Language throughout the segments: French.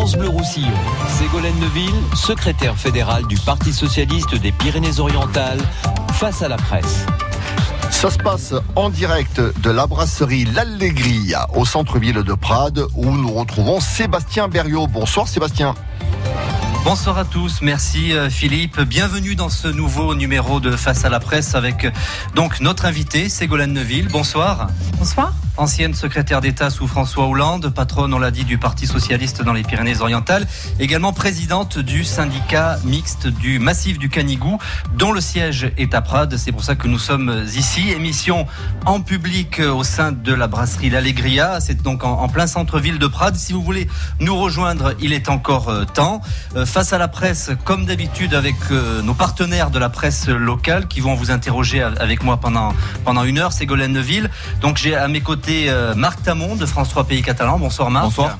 France Bleu Roussillon. Ségolène Neville, secrétaire fédérale du Parti Socialiste des Pyrénées-Orientales, face à la presse. Ça se passe en direct de la brasserie L'Allegria au centre-ville de Prades où nous retrouvons Sébastien Berriot. Bonsoir Sébastien. Bonsoir à tous, merci euh, Philippe. Bienvenue dans ce nouveau numéro de Face à la presse avec euh, donc notre invité Ségolène Neville. Bonsoir. Bonsoir ancienne secrétaire d'État sous François Hollande, patronne, on l'a dit, du Parti socialiste dans les Pyrénées-Orientales, également présidente du syndicat mixte du massif du Canigou, dont le siège est à Prades. C'est pour ça que nous sommes ici. Émission en public au sein de la brasserie L'Allegria. C'est donc en, plein centre-ville de Prades. Si vous voulez nous rejoindre, il est encore euh, temps. Face à la presse, comme d'habitude, avec euh, nos partenaires de la presse locale qui vont vous interroger avec moi pendant, pendant une heure, Ségolène Neville. Donc j'ai à mes côtés euh, Marc Tamon de France 3 Pays Catalan. Bonsoir Marc. Bonsoir.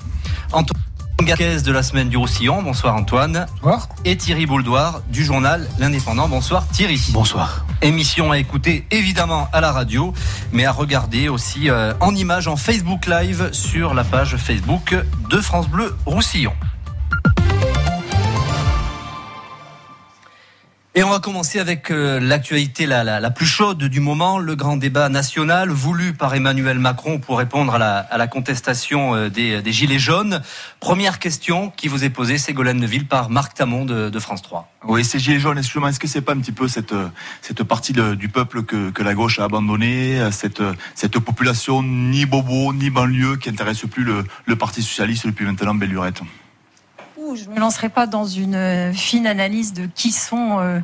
Antoine Garquez de la semaine du Roussillon. Bonsoir Antoine. Bonsoir. Et Thierry Bouldoir du journal L'Indépendant. Bonsoir Thierry. Bonsoir. Émission à écouter évidemment à la radio, mais à regarder aussi euh, en image en Facebook Live sur la page Facebook de France Bleu Roussillon. Et on va commencer avec euh, l'actualité la, plus chaude du moment, le grand débat national voulu par Emmanuel Macron pour répondre à la, contestation euh, des, Gilets jaunes. Première question qui vous est posée, Ségolène Neville, par Marc Tamon de, France 3. Oui, ces Gilets jaunes, est-ce que c'est pas un petit peu cette, partie du peuple que, la gauche a abandonné, cette, population ni bobo, ni banlieue qui intéresse plus le, le Parti Socialiste depuis maintenant belle lurette? Je ne me lancerai pas dans une euh, fine analyse de qui sont euh,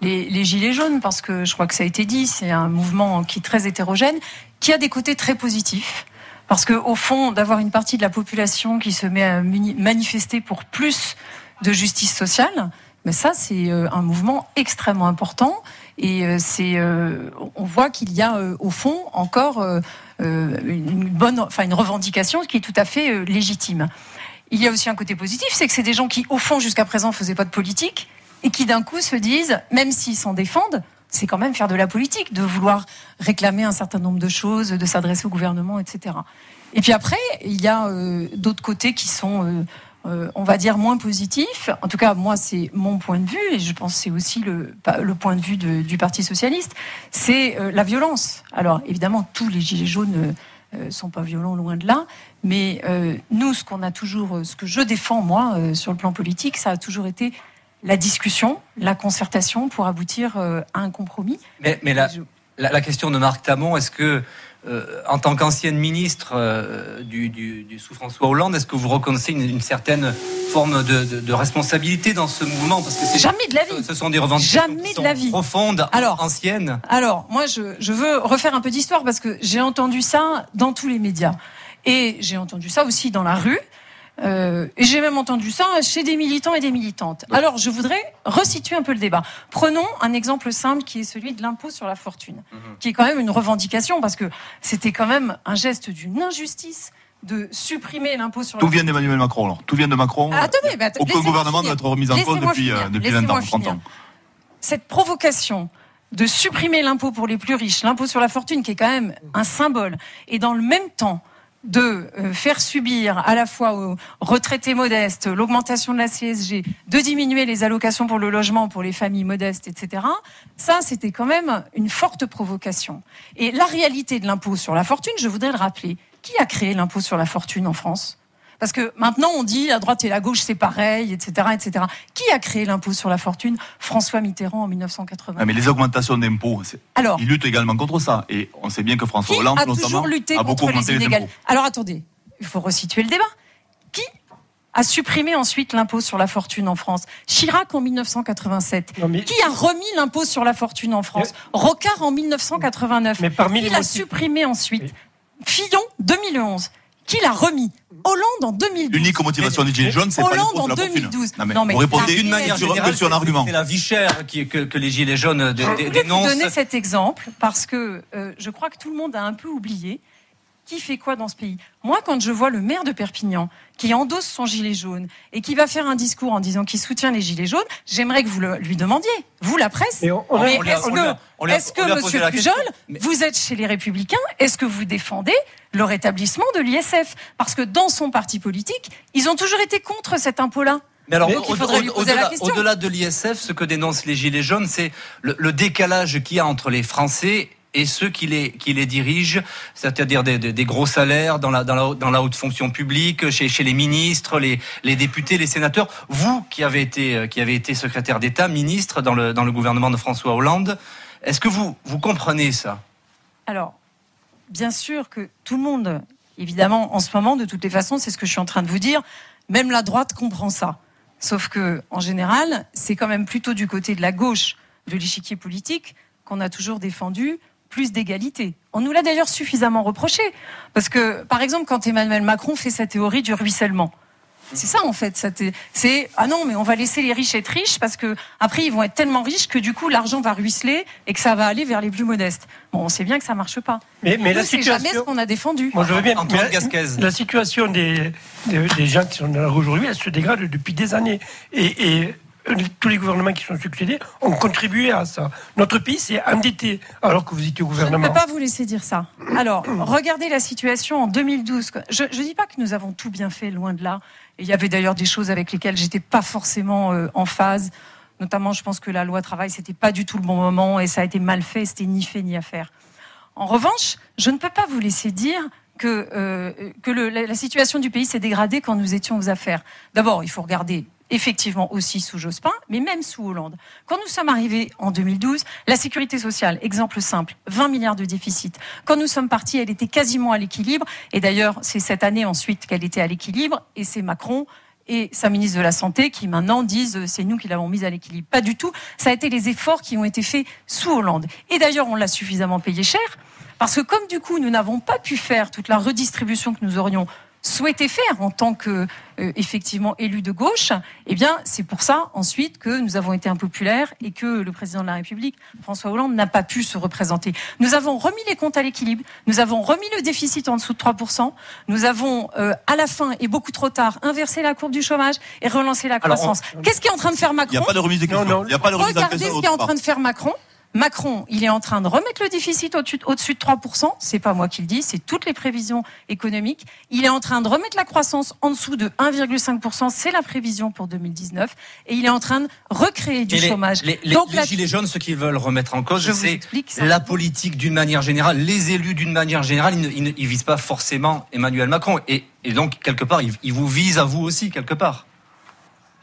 les, Gilets jaunes, parce que je crois que ça a été dit, c'est un mouvement qui est très hétérogène, qui a des côtés très positifs. Parce qu'au fond, d'avoir une partie de la population qui se met à manifester pour plus de justice sociale, mais ça, c'est euh, un mouvement extrêmement important. Et c'est, on voit qu'il y a au fond encore une bonne, une revendication qui est tout à fait légitime. Il y a aussi un côté positif, c'est que c'est des gens qui, au fond, jusqu'à présent, faisaient pas de politique et qui, d'un coup, se disent, même s'ils s'en défendent, c'est quand même faire de la politique, de vouloir réclamer un certain nombre de choses, de s'adresser au gouvernement, etc. Et puis après, il y a euh, d'autres côtés qui sont, euh, euh, on va dire, moins positifs. En tout cas, moi, c'est mon point de vue, et je pense que c'est aussi le, le, point de vue du Parti socialiste, c'est la violence. Alors, évidemment, tous les gilets jaunes euh, sont pas violents loin de là. Mais euh, nous, ce qu'on a toujours, euh, ce que je défends moi sur le plan politique, ça a toujours été la discussion, la concertation pour aboutir à un compromis. Mais, mais la, la, question de Marc Tamon, est-ce que euh, en tant qu'ancienne ministre euh, du, sous François Hollande, est-ce que vous reconnaissez une, certaine forme de, responsabilité dans ce mouvement Parce que c'est jamais de la vie. Ce sont des revendications jamais de la vie. profondes, alors, anciennes. Alors, moi, je, je veux refaire un peu d'histoire parce que j'ai entendu ça dans tous les médias et j'ai entendu ça aussi dans la rue. Euh, et j'ai même entendu ça chez des militants et des militantes. Alors, je voudrais resituer un peu le débat. Prenons un exemple simple qui est celui de l'impôt sur la fortune, mhm. qui est quand même une revendication parce que c'était quand même un geste d'une injustice de supprimer l'impôt sur la Tout vient d'Emmanuel Macron, alors. Tout vient de Macron. Ah, attendez, mais Aucun gouvernement doit être remis en cause depuis, euh, depuis 20 ans, 30 ans. Cette provocation de supprimer l'impôt pour les plus riches, l'impôt sur la fortune, qui est quand même un symbole, et dans le même temps, de euh, faire subir à la fois aux retraités modestes l'augmentation de la CSG, de diminuer les allocations pour le logement pour les familles modestes, etc. Ça, c'était quand même une forte provocation. Et la réalité de l'impôt sur la fortune, je voudrais le rappeler. Qui a créé l'impôt sur la fortune en France? Parce que maintenant, on dit la droite et la gauche, c'est pareil, etc., etc. Qui a créé l'impôt sur la fortune? François Mitterrand en 1980. Ah, mais les augmentations d'impôts, il lutte également contre ça. Et on sait bien que François Hollande, a toujours lutté contre les inégalités. Alors attendez, il faut resituer le débat. Qui a supprimé ensuite l'impôt sur la fortune en France? Chirac en 1987. Qui a remis l'impôt sur la fortune en France? Rocard en 1989. Mais parmi Qui l'a supprimé ensuite? Fillon 2011 qui l'a remis Hollande en 2012. L'unique motivation des Gilets jaunes, c'est pas Hollande en 2012. Non, mais, vous répondez d'une manière générale sur un argument. C'est la vie chère qui, que, que les Gilets jaunes dénoncent. Je vais vous donner cet exemple parce que euh, je crois que tout le monde a un peu oublié qui fait quoi dans ce pays Moi, quand je vois le maire de Perpignan qui endosse son gilet jaune et qui va faire un discours en disant qu'il soutient les gilets jaunes, j'aimerais que vous le, lui demandiez, vous la presse. Mais, est-ce que, est que Monsieur Pujol, vous êtes chez les Républicains, est-ce que vous défendez le rétablissement de l'ISF Parce que dans son parti politique, ils ont toujours été contre cet impôt-là. Mais alors, au-delà de l'ISF, ce que dénoncent les Gilets jaunes, c'est le, décalage qu'il y a entre les Français et ceux qui les, qui les dirigent, c'est-à-dire des, gros salaires dans la, dans la, dans la haute fonction publique, chez, chez les ministres, les, les députés, les sénateurs. Vous, qui avez été, qui avez été secrétaire d'État, ministre dans le, dans le gouvernement de François Hollande, est-ce que vous, vous comprenez ça? Alors, bien sûr que tout le monde, évidemment, en ce moment, de toutes les façons, c'est ce que je suis en train de vous dire, même la droite comprend ça. Sauf que, en général, c'est quand même plutôt du côté de la gauche de l'échiquier politique qu'on a toujours défendu plus d'égalité. On nous l'a d'ailleurs suffisamment reproché. Parce que, par exemple, quand Emmanuel Macron fait sa théorie du ruissellement, c'est ça en fait. C'est ah non, mais on va laisser les riches être riches parce que après ils vont être tellement riches que du coup l'argent va ruisseler et que ça va aller vers les plus modestes. Bon, on sait bien que ça marche pas. Mais, mais la situation. jamais ce qu'on a défendu. Moi, je veux bien. La, situation des, des, gens qui sont là aujourd'hui, elle se dégrade depuis des années. Et, et tous les gouvernements qui sont succédés ont contribué à ça. Notre pays s'est endetté alors que vous étiez au gouvernement. Je ne peux pas vous laisser dire ça. Alors, regardez la situation en 2012. Je ne dis pas que nous avons tout bien fait, loin de là. il y avait d'ailleurs des choses avec lesquelles j'étais pas forcément euh, en phase. Notamment, je pense que la loi travail, c'était pas du tout le bon moment et ça a été mal fait, c'était ni fait ni à faire. En revanche, je ne peux pas vous laisser dire que, euh, la, situation du pays s'est dégradée quand nous étions aux affaires. D'abord, il faut regarder effectivement aussi sous Jospin, mais même sous Hollande. Quand nous sommes arrivés en 2012, la sécurité sociale, exemple simple, 20 milliards de déficit. Quand nous sommes partis, elle était quasiment à l'équilibre. Et d'ailleurs, c'est cette année ensuite qu'elle était à l'équilibre. Et c'est Macron et sa ministre de la Santé qui maintenant disent c'est nous qui l'avons mise à l'équilibre. Pas du tout. Ça a été les efforts qui ont été faits sous Hollande. Et d'ailleurs, on l'a suffisamment payé cher. Parce que comme du coup, nous n'avons pas pu faire toute la redistribution que nous aurions souhaité faire en tant que euh, effectivement élu de gauche, eh bien c'est pour ça ensuite que nous avons été impopulaires et que le président de la République François Hollande n'a pas pu se représenter. Nous avons remis les comptes à l'équilibre, nous avons remis le déficit en dessous de 3 nous avons euh, à la fin et beaucoup trop tard inversé la courbe du chomage et relancé la croissance. Qu'est-ce qui est en train de faire Macron Il n'y a pas de remise de question. Il y a pas de remise Regardez ce qui est en train de faire Macron. Macron, il est en train de remettre le déficit au-dessus de 3%. C'est pas moi qui le dis, c'est toutes les prévisions économiques. Il est en train de remettre la croissance en dessous de 1,5%. C'est la prévision pour 2019. Et il est en train de recréer du chômage. Les, Donc, les Gilets jaunes, ce qu'ils veulent remettre en cause, c'est la politique d'une manière générale, les élus d'une manière générale. Ils ne visent pas forcément Emmanuel Macron. Et, donc, quelque part, ils vous visent à vous aussi, quelque part.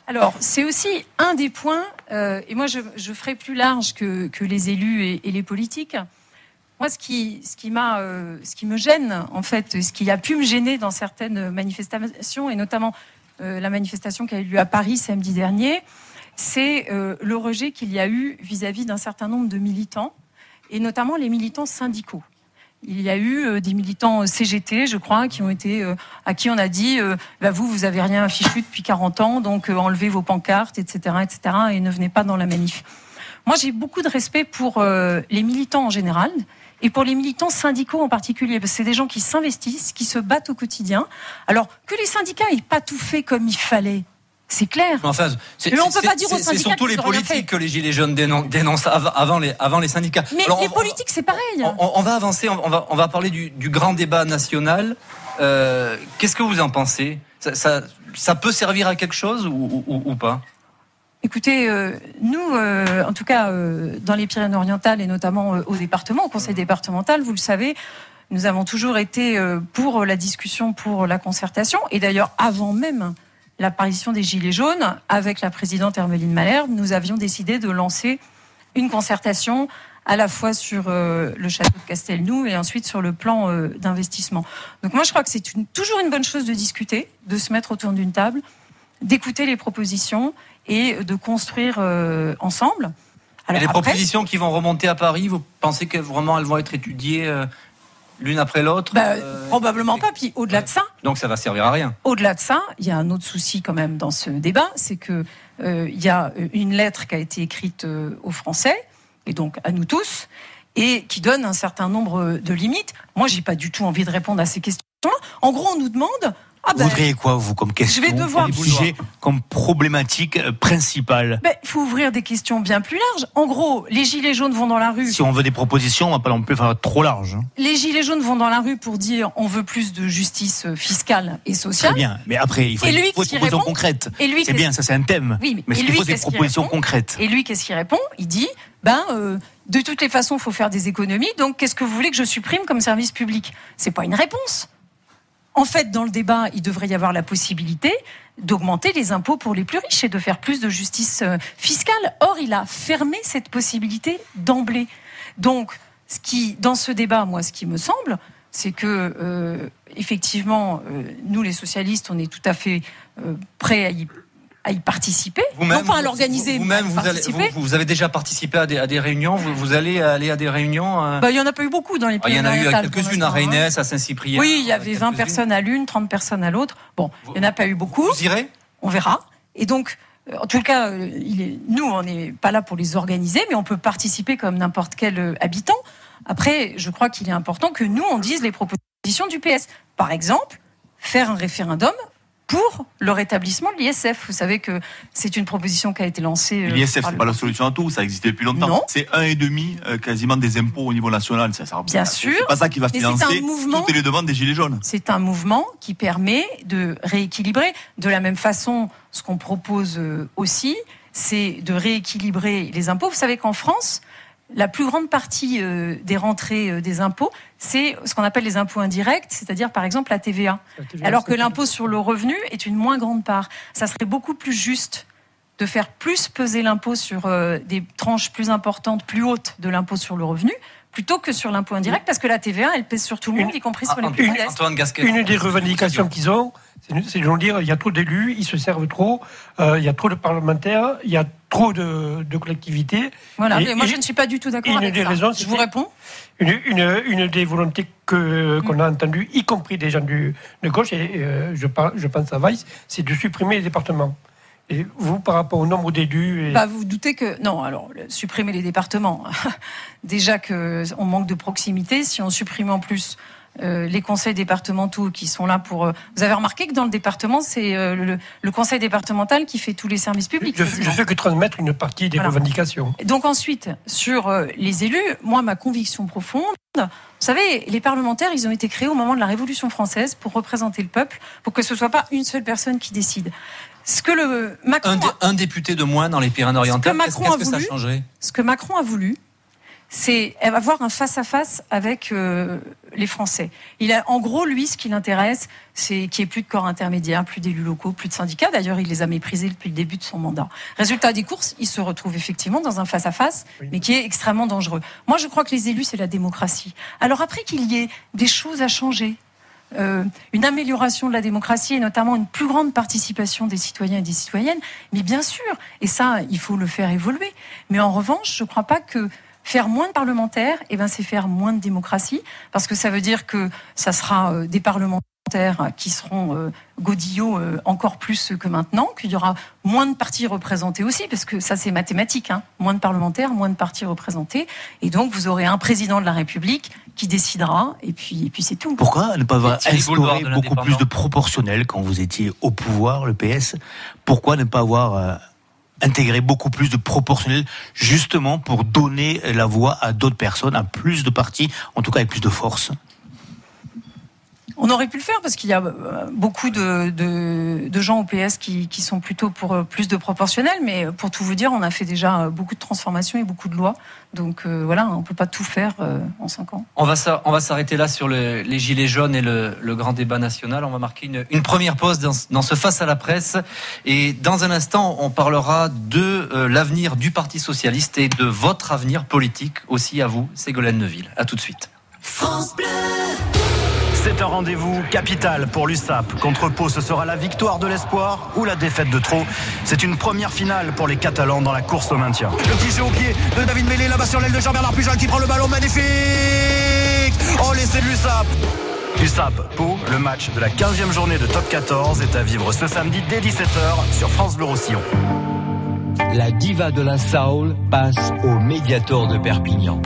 Alors, c'est aussi un des points, euh, et moi je, ferai plus large que, les élus et, les politiques. Moi, ce qui, m'a, euh, ce qui me gêne, en fait, ce qui a pu me gêner dans certaines manifestations, et notamment euh, la manifestation qui a eu lieu à Paris samedi dernier, c'est le rejet qu'il y a eu vis-à-vis d'un certain nombre de militants, et notamment les militants syndicaux il y a eu euh, des militants CGT, je crois, qui ont été euh, à qui on a dit euh, bah, vous, vous avez rien fichu depuis 40 ans, donc enlevez vos pancartes, etc., etc., et ne venez pas dans la manif. Moi, j'ai beaucoup de respect pour les militants en général et pour les militants syndicaux en particulier, parce que c'est des gens qui s'investissent, qui se battent au quotidien. Alors que les syndicats n'aient pas tout fait comme il fallait, c'est clair. Enfin, mais on peut pas dire aux syndicats. C'est surtout les politiques que les gilets jaunes dénoncent avant les, avant les syndicats. Mais les politiques, c'est pareil. On, va avancer. On va, on va parler du, grand débat national. Euh, qu'est-ce que vous en pensez? Ça, ça, peut servir à quelque chose ou, pas? Écoutez, euh, nous, euh, en tout cas, dans les Pyrénées-Orientales et notamment au département, au Conseil départemental, vous le savez, nous avons toujours été pour la discussion, pour la concertation, et d'ailleurs avant même l'apparition des Gilets jaunes, avec la présidente Hermeline Malherbe, nous avions décidé de lancer une concertation à la fois sur euh, le château de Castelnou et ensuite sur le plan euh, d'investissement. Donc moi, je crois que c'est toujours une bonne chose de discuter, de se mettre autour d'une table, d'écouter les propositions et de construire euh, ensemble. et les propositions qui vont remonter à Paris, vous pensez que vraiment elles vont être étudiées l'une après l'autre bah, euh, Probablement pas. Puis au-delà de ça. Donc ça va servir à rien. Au-delà de ça, il y a un autre souci quand même dans ce débat, c'est que euh, il y a une lettre qui a été écrite euh, aux Français et donc à nous tous. et qui donne un certain nombre de limites. Moi, j'ai pas du tout envie de répondre à ces questions-là. En gros, on nous demande ah vous ben, voudriez quoi, vous, comme question Je vais devoir... sujet, comme problématique euh, principale ben, Il faut ouvrir des questions bien plus larges. En gros, les gilets jaunes vont dans la rue... Si on veut des propositions, on va pas non plus faire trop large. Hein. Les gilets jaunes vont dans la rue pour dire on veut plus de justice euh, fiscale et sociale. Très bien, mais après, il faut, des propositions concrètes. C'est bien, ça c'est un thème. Oui, mais, il faut des propositions concrètes? Et lui, qu'est-ce qu'il répond? Il dit, ben... Euh, de toutes les façons, il faut faire des économies. Donc, qu'est-ce que vous voulez que je supprime comme service public? C'est pas une réponse. En fait, dans le débat, il devrait y avoir la possibilité d'augmenter les impôts pour les plus riches et de faire plus de justice euh, fiscale. Or, il a fermé cette possibilité d'emblée. Donc, ce qui, dans ce débat, moi, ce qui me semble, c'est que, euh, effectivement, euh, nous, les socialistes, on est tout à fait prêts à y à y participer, non pas à l'organiser. Vous-même, vous, vous, avez déjà participé à des, à des réunions. Vous, allez aller à des réunions. Euh bah, il y en a pas eu beaucoup dans les pays. Ah, il y en a eu quelques-unes à Reynes, à Saint-Cyprien. Oui, il y avait 20 personnes à l'une, 30 personnes à l'autre. Bon, il n'y en a pas eu beaucoup. Vous irez? On verra. Et donc, euh, en tout cas, euh, il est, nous, on n'est pas là pour les organiser, mais on peut participer comme n'importe quel habitant. Après, je crois qu'il est important que nous, on dise les propositions du PS. Par exemple, faire un référendum pour le rétablissement de l'ISF. Vous savez que c'est une proposition qui a été lancée. Euh, L'ISF, c'est pas la solution à tout, ça existait depuis longtemps. C'est un et demi euh, quasiment des impôts au niveau national. Ça, ça Bien sûr. C'est pas ça qui va financer toutes les demandes des gilets jaunes. C'est un mouvement qui permet de rééquilibrer. De la même façon, ce qu'on propose euh, aussi, c'est de rééquilibrer les impôts. Vous savez qu'en France, la plus grande partie euh, des rentrées euh, des impôts, c'est ce qu'on appelle les impôts indirects, c'est-à-dire par exemple la TVA. alors que l'impôt sur le revenu est une moins grande part. Ça serait beaucoup plus juste de faire plus peser l'impôt sur euh, des tranches plus importantes, plus hautes de l'impôt sur le revenu, plutôt que sur l'impôt indirect, parce que la TVA, elle pèse sur tout le monde, y compris sur les plus modestes. Une des revendications qu'ils ont, c'est de dire il y a trop d'élus, ils se servent trop, il y a trop de parlementaires, il y a trop de, collectivités. Voilà, et, moi je ne suis pas du tout d'accord avec ça. Raisons, je vous réponds. Une, une, des volontés que, qu'on a entendues, y compris des gens du, de gauche, et euh, je, je pense à Weiss, c'est de supprimer les départements. Et vous, par rapport au nombre d'élus bah, Vous vous doutez que... Non, alors, supprimer les départements, déjà qu'on manque de proximité, si on supprime en plus euh, les conseils départementaux qui sont là pour. Euh, vous avez remarqué que dans le département, c'est euh, le, conseil départemental qui fait tous les services publics. Je, je fais que transmettre une partie des revendications. Donc ensuite, sur les élus, moi, ma conviction profonde, vous savez, les parlementaires, ils ont été créés au moment de la Révolution française pour représenter le peuple, pour que ce soit pas une seule personne qui décide. Ce que le Macron un, député de moins dans les Pyrénées-Orientales, qu'est-ce que, ça changerait Ce que Macron a voulu, c'est avoir un face-à-face avec euh, les Français. Il a, en gros, lui, ce qui l'intéresse, c'est qu'il n'y ait plus de corps intermédiaires, plus d'élus locaux, plus de syndicats. D'ailleurs, il les a méprisés depuis le début de son mandat. Résultat des courses, il se retrouve effectivement dans un face-à-face, mais qui est extrêmement dangereux. Moi, je crois que les élus, c'est la démocratie. Alors après qu'il y ait des choses à changer, euh, une amélioration de la démocratie et notamment une plus grande participation des citoyens et des citoyennes, mais bien sûr, et ça, il faut le faire évoluer. Mais en revanche, je ne crois pas que Faire moins de parlementaires, eh ben, c'est faire moins de démocratie, parce que ça veut dire que ça sera euh, des parlementaires qui seront euh, godillots euh, encore plus que maintenant, qu'il y aura moins de partis représentés aussi, parce que ça c'est mathématique, hein. moins de parlementaires, moins de partis représentés, et donc vous aurez un président de la République qui décidera, et puis, et puis c'est tout. Pourquoi ne pas avoir instauré beaucoup plus de proportionnel quand vous étiez au pouvoir, le PS Pourquoi ne pas avoir intégrer beaucoup plus de proportionnel, justement pour donner la voix à d'autres personnes, à plus de partis, en tout cas avec plus de force on aurait pu le faire parce qu'il y a euh, beaucoup de, de, gens au PS qui, qui, sont plutôt pour euh, plus de proportionnel, mais pour tout vous dire, on a fait déjà euh, beaucoup de transformations et beaucoup de lois. Donc voilà, on ne peut pas tout faire en cinq ans. On va, s'arrêter là sur les gilets jaunes et le, grand débat national. On va marquer une, une première pause dans, dans, ce face à la presse. Et dans un instant, on parlera de l'avenir du Parti socialiste et de votre avenir politique aussi à vous, Ségolène Neuville. À tout de suite. France Bleu c'est un rendez-vous capital pour l'USAP. Contre Pau, ce sera la victoire de l'espoir ou la défaite de trop. C'est une première finale pour les Catalans dans la course au maintien. Le petit jeu au pied de David Mélé, là-bas sur l'aile de Jean-Bernard Pujol qui prend le ballon magnifique. Oh, laissez l'USAP. USAP Pau, le match de la 15e journée de top 14 est à vivre ce samedi dès 17h sur France Bleu Roussillon. La diva de la soul passe au Mediator de Perpignan.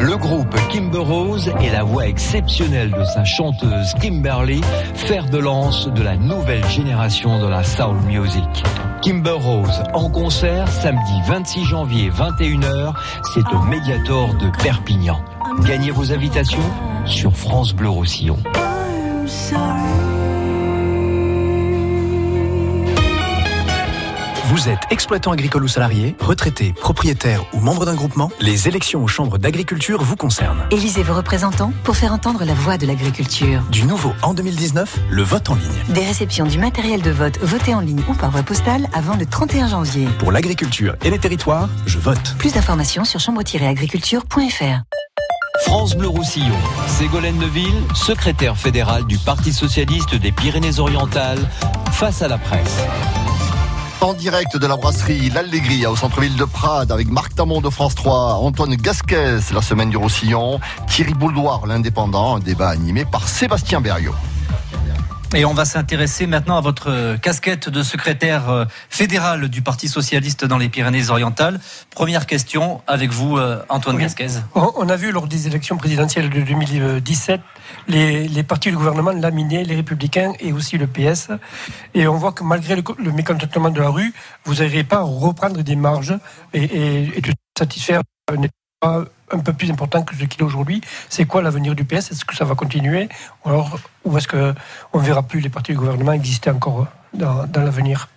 Le groupe Kimber Rose et la voix exceptionnelle de sa chanteuse Kimberly, fer de lance de la nouvelle génération de la soul music. Kimber Rose en concert samedi 26 janvier 21h, c'est au Mediator de Perpignan. Gagnez vos invitations sur France Bleu Roussillon. Vous êtes exploitant agricole ou salarié, retraité, propriétaire ou membre d'un groupement Les élections aux chambres d'agriculture vous concernent. Élisez vos représentants pour faire entendre la voix de l'agriculture. Du nouveau en 2019, le vote en ligne. Des réceptions du matériel de vote voté en ligne ou par voie postale avant le 31 janvier. Pour l'agriculture et les territoires, je vote. Plus d'informations sur chambre-agriculture.fr. France Bleu Roussillon, Ségolène Neville, secrétaire fédérale du Parti socialiste des Pyrénées-Orientales, face à la presse. En direct de la brasserie L'Allegria au centre-ville de Prades avec Marc Tamon de France 3, Antoine Gasquez, la semaine du Roussillon, Thierry Bouldoir, l'indépendant, un débat animé par Sébastien Berriot. Et on va s'intéresser maintenant à votre casquette de secrétaire euh, fédéral du Parti socialiste dans les Pyrénées-Orientales. Première question avec vous, euh, Antoine Gasquez. On a vu lors des élections présidentielles de 2017 les, les partis du gouvernement laminer les Républicains et aussi le PS. Et on voit que malgré le, mécontentement de la rue, vous n'arrivez pas à reprendre des marges et, et, et de satisfaire un peu plus important que ce qu'il est aujourd'hui. C'est quoi l'avenir du PS? Est-ce que ça va continuer? Ou alors, ou est-ce qu'on ne verra plus les partis du gouvernement exister encore dans, dans l'avenir?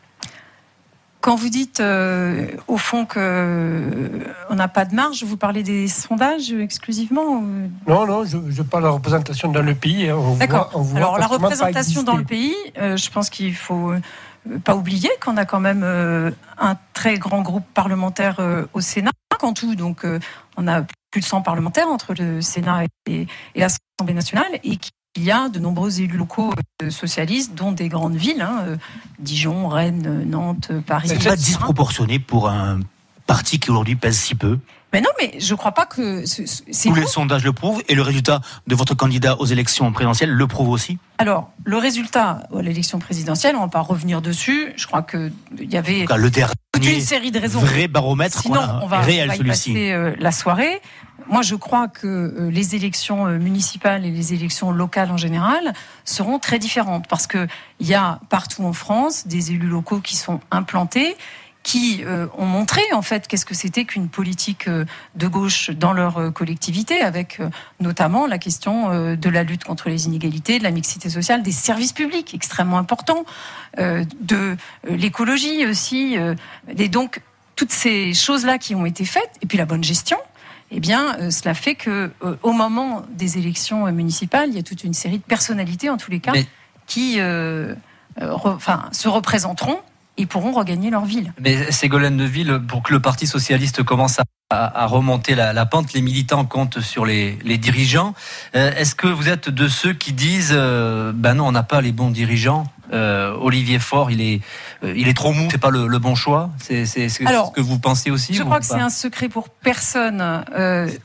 Quand vous dites euh, au fond que euh, n'a pas de marge, vous parlez des sondages exclusivement Non, non, je, je, parle de la représentation dans le pays. Hein. D'accord. Alors la représentation dans le pays, euh, je pense qu'il faut pas oublier qu'on a quand même un très grand groupe parlementaire au Sénat en tout. Donc on a 100 parlementaires entre le Sénat et, l'Assemblée nationale et qu'il y a de nombreux élus locaux euh, socialistes, dont des grandes villes, hein, euh, Dijon, Rennes, Nantes, Paris. C'est pas disproportionné pour un parti qui aujourd'hui pèse si peu? Mais non, mais je ne crois pas que Tous les sondages le prouvent et le résultat de votre candidat aux élections présidentielles le prouve aussi? Alors, le résultat à l'élection présidentielle, on ne va pas revenir dessus. Je crois qu'il y avait le dernier une série de raisons. Vrai baromètre. Sinon, on va, réel on va y passer euh, la soirée. Moi, je crois que euh, les élections euh, municipales et les élections locales en général seront très différentes parce qu'il y a partout en France des élus locaux qui sont implantés qui euh, ont montré en fait qu'est-ce que c'était qu'une politique euh, de gauche dans leur euh, collectivité, avec notamment la question de la lutte contre les inégalités, de la mixité sociale, des services publics extrêmement importants, de l'écologie aussi, et donc toutes ces choses-là qui ont été faites, et puis la bonne gestion. Eh bien, cela fait que, au moment des élections municipales, il y a toute une série de personnalités, en tous les cas, qui, se représenteront ils pourront regagner leur ville. Mais Ségolène Neville, pour que le Parti socialiste commence à, remonter la, pente, les militants comptent sur les, dirigeants. Euh, est-ce que vous êtes de ceux qui disent, euh, ben non, on n'a pas les bons dirigeants euh, Olivier Faure, il est, il est trop mou, c'est pas le, bon choix? C'est ce que vous pensez aussi Je crois que c'est un secret pour personne.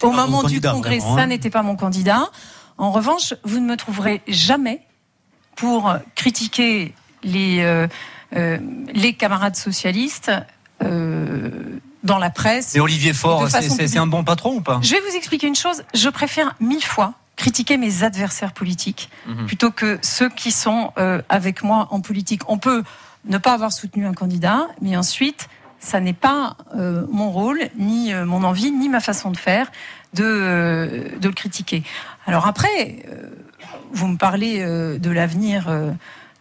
au moment du congrès, ça hein. n'était pas mon candidat. En revanche, vous ne me trouverez jamais pour critiquer les euh, les camarades socialistes euh, dans la presse. Et Olivier Faure, c'est un bon patron ou pas? Je vais vous expliquer une chose. Je préfère mille fois critiquer mes adversaires politiques mhm. plutôt que ceux qui sont euh, avec moi en politique. On peut ne pas avoir soutenu un candidat, mais ensuite, ça n'est pas mon rôle, ni mon envie, ni ma façon de faire de, de le critiquer. Alors après, vous me parlez de l'avenir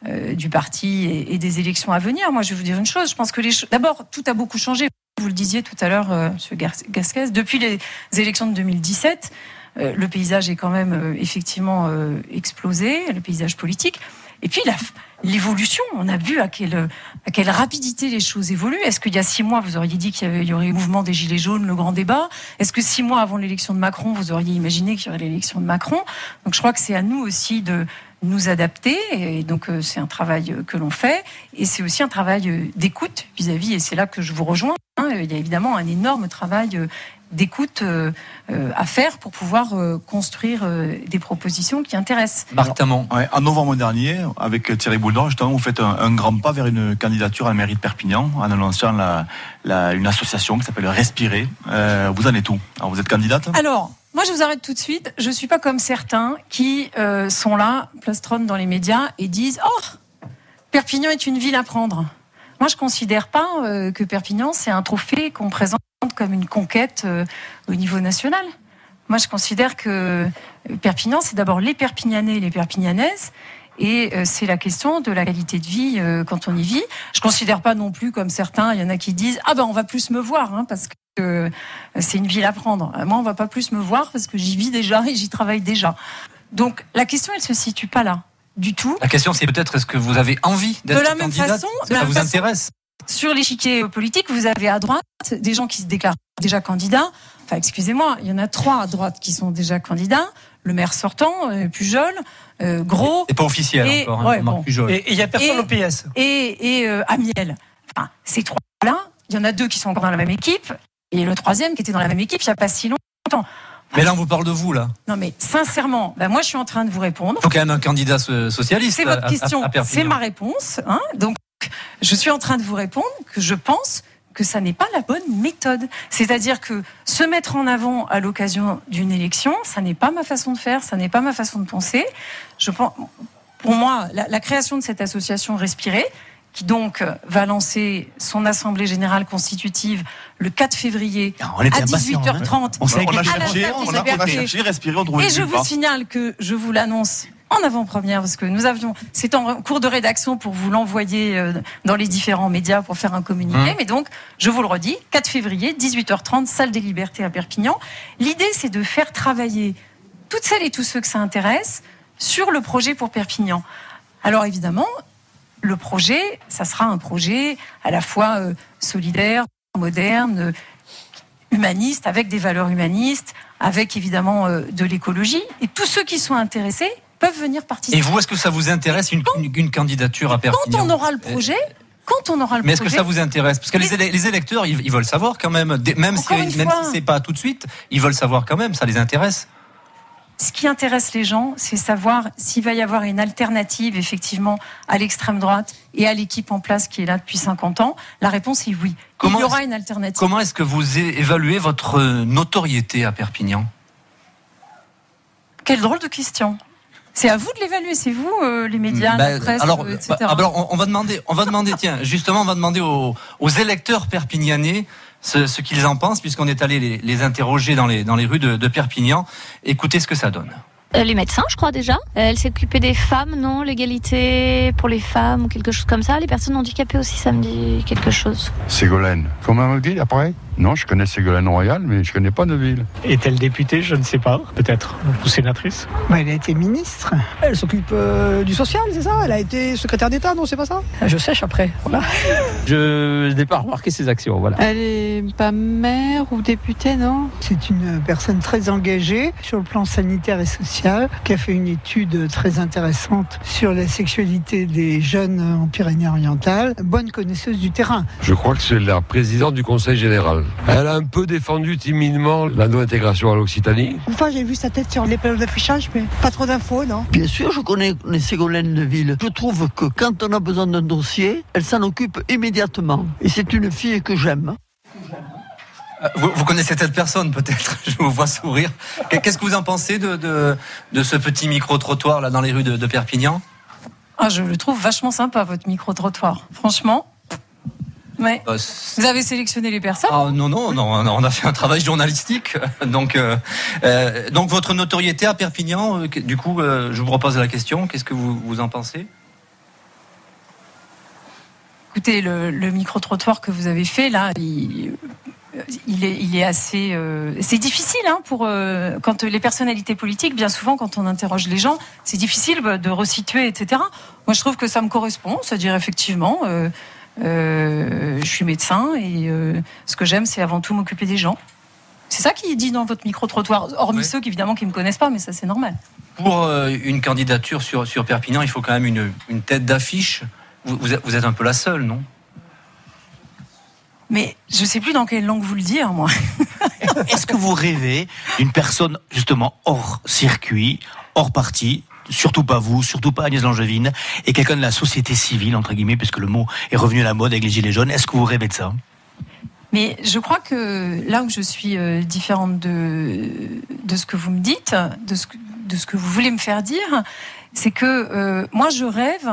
euh, du parti et, des élections à venir. Moi, je vais vous dire une chose. Je pense que les d'abord, tout a beaucoup changé. Vous le disiez tout à l'heure, euh, M. Gasquez. Depuis les élections de 2017, euh, le paysage est quand même effectivement explosé, le paysage politique. Et puis l'évolution, on a vu à quelle, à quelle rapidité les choses évoluent. Est-ce qu'il y a six mois, vous auriez dit qu'il y, y, aurait le mouvement des Gilets jaunes, le grand débat? Est-ce que six mois avant l'élection de Macron, vous auriez imaginé qu'il y aurait l'élection de Macron? Donc je crois que c'est à nous aussi de, nous adapter. Et donc, euh, c'est un travail euh, que l'on fait. Et c'est aussi un travail euh, d'écoute vis-à-vis, et c'est là que je vous rejoins. Hein. il y a évidemment un énorme travail d'écoute à faire pour pouvoir construire des propositions qui intéressent. Marc en novembre dernier, avec Thierry Bouldon, justement, vous faites un, grand pas vers une candidature à la mairie de Perpignan en annonçant la, une association qui s'appelle Respirer. vous en êtes où? Alors, vous êtes candidate? Alors, moi, je vous arrête tout de suite. Je suis pas comme certains qui sont là, plastronent dans les médias et disent Oh, Perpignan est une ville à prendre. Moi, je considère pas que Perpignan, c'est un trophée qu'on présente comme une conquête euh, au niveau national. Moi, je considère que Perpignan, c'est d'abord les Perpignanais et les Perpignanaises. Et euh, c'est la question de la qualité de vie euh, quand on y vit. Je considère pas non plus comme certains, il y en a qui disent ah ben on va plus me voir hein, parce que c'est une ville à prendre. Moi on va pas plus me voir parce que j'y vis déjà et j'y travaille déjà. Donc la question elle se situe pas là du tout. La question c'est peut-être est-ce que vous avez envie d'être candidate? De ça vous intéresse? Sur l'échiquier politique, vous avez à droite des gens qui se déclarent déjà candidats. Enfin, excusez-moi, il y en a trois à droite qui sont déjà candidats. Le maire sortant, euh, Pujol, euh, Gros. Et pas officiel et, encore, hein, Pujol. Et il n'y a personne au PS. Et, euh, Amiel. Enfin, ces trois-là, il y en a deux qui sont encore dans la même équipe. Et le troisième qui était dans la même équipe il n'y a pas si longtemps. Mais là, on vous parle de vous, là. Non, mais sincèrement, ben moi, je suis en train de vous répondre. Il faut quand même un candidat socialiste. C'est votre question, c'est ma réponse. Hein Donc, je suis en train de vous répondre que je pense que ça n'est pas la bonne méthode. C'est-à-dire que se mettre en avant à l'occasion d'une élection, ça n'est pas ma façon de faire, ça n'est pas ma façon de penser. Je pense, pour moi, la, création de cette association Respirer, qui donc va lancer son assemblée générale constitutive le 4 février ah, à 18h30. Hein. On, a cherché, on a, cherché, respirer, on Et je vous signale que je vous l'annonce en avant-première parce que nous avions, c'est en cours de rédaction pour vous l'envoyer euh, dans les différents médias pour faire un communiqué. Mmh. Mais donc, je vous le redis, 4 février, 18h30, salle des libertés à Perpignan. L'idée, c'est de faire travailler toutes celles et tous ceux que ça intéresse sur le projet pour Perpignan. Alors évidemment, le projet, ça sera un projet à la fois euh, solidaire, moderne, euh, humaniste, avec des valeurs humanistes, avec évidemment de l'écologie. Et tous ceux qui sont intéressés peuvent venir participer. Et vous, est-ce que ça vous intéresse une, une, candidature à Perpignan Quand on aura le projet, quand on aura le Mais est-ce que ça vous intéresse Parce que les, électeurs, ils, veulent savoir quand même, même si, même si c'est pas tout de suite, ils veulent savoir quand même, ça les intéresse. Ce qui intéresse les gens, c'est savoir s'il va y avoir une alternative, effectivement, à l'extrême droite et à l'équipe en place qui est là depuis 50 ans. La réponse est oui. il y aura une alternative. Comment est-ce que vous évaluez votre notoriété à Perpignan? Quelle drôle de question. C'est à vous de l'évaluer, c'est vous, euh, les médias, bah, la presse, alors, euh, etc. Bah, alors, on, va demander, on va demander, tiens, justement, on va demander aux, électeurs perpignanais ce, qu'ils en pensent, puisqu'on est allé les, interroger dans les, dans les rues de, de Perpignan. Écoutez ce que ça donne. Euh, les médecins, je crois déjà. Euh, elle s'est occupée des femmes, non? L'égalité pour les femmes ou quelque chose comme ça? Les personnes handicapées aussi, ça me dit quelque chose. Ségolène. Comment on dit après Non, je connais Ségolène Royal, mais je connais pas Neuville. Est-elle députée Je ne sais pas. Peut-être. Ou sénatrice? Bah, Elle a été ministre. Elle s'occupe euh, du social, c'est ça? Elle a été secrétaire d'État, non C'est pas ça? Je sèche après. Voilà. Je n'ai pas remarqué ses actions. Voilà. Elle est pas maire ou députée, non? C'est une personne très engagée sur le plan sanitaire et social qui a fait une étude très intéressante sur la sexualité des jeunes en Pyrénées-Orientales. Bonne connaisseuse du terrain. Je crois que c'est la présidente du Conseil général. Elle a un peu défendu timidement la non-intégration à l'Occitanie. Une fois, j'ai vu sa tête sur les panneaux d'affichage, mais pas trop d'infos, non? Bien sûr, je connais Ségolène de Ville. Je trouve que quand on a besoin d'un dossier, elle s'en occupe immédiatement. Et c'est une fille que j'aime. Vous, connaissez cette personne peut-être, je vous vois sourire. Qu'est-ce que vous en pensez de, de, ce petit micro-trottoir là dans les rues de, Perpignan? Ah, Je le trouve vachement sympa, votre micro-trottoir. Franchement. Ouais. Bah, vous avez sélectionné les personnes ah, non, non, non, on a fait un travail journalistique. Donc, euh, euh, donc votre notoriété à Perpignan, euh, du coup, je vous repose la question. Qu'est-ce que vous, vous en pensez? Écoutez, le, le micro-trottoir que vous avez fait, là, il, il est, il est assez. Euh, c'est difficile hein, pour euh, quand les personnalités politiques, bien souvent, quand on interroge les gens, c'est difficile de resituer, etc. Moi, je trouve que ça me correspond, c'est-à-dire effectivement, euh, je suis médecin et ce que j'aime, c'est avant tout m'occuper des gens. C'est ça qui est dit dans votre micro-trottoir, hormis ceux qui, évidemment qui ne me connaissent pas, mais ça c'est normal. Pour une candidature sur, sur Perpignan, il faut quand même une, une tête d'affiche. Vous, vous êtes un peu la seule, non? Mais je sais plus dans quelle langue vous le dire, moi. Est-ce que vous rêvez d'une personne justement hors circuit, hors parti, surtout pas vous, surtout pas Agnès Langevine, et quelqu'un de la société civile, entre guillemets, puisque le mot est revenu à la mode avec les Gilets jaunes. Est-ce que vous rêvez de ça? Mais je crois que là où je suis euh, différente de, de ce que vous me dites, de ce, de ce que vous voulez me faire dire, c'est que euh, moi je rêve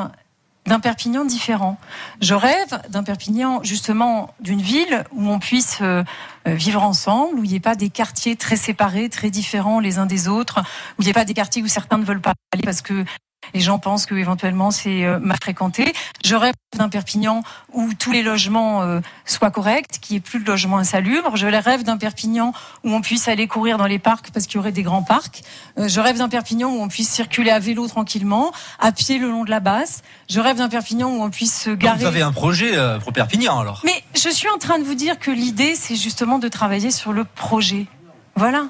d'un Perpignan différent. Je rêve d'un Perpignan, justement, d'une ville où on puisse euh, vivre ensemble, où il n'y ait pas des quartiers très séparés, très différents les uns des autres, où il n'y ait pas des quartiers où certains ne veulent pas aller parce que les gens pensent que éventuellement c'est euh, mal fréquenté. Je rêve d'un Perpignan où tous les logements euh, soient corrects, qu'il n'y ait plus de logements insalubres. Je rêve d'un Perpignan où on puisse aller courir dans les parcs parce qu'il y aurait des grands parcs. Euh, je rêve d'un Perpignan où on puisse circuler à vélo tranquillement, à pied le long de la basse. Je rêve d'un Perpignan où on puisse se garer. vous avez un projet pour Perpignan alors? Mais je suis en train de vous dire que l'idée c'est justement de travailler sur le projet. Voilà.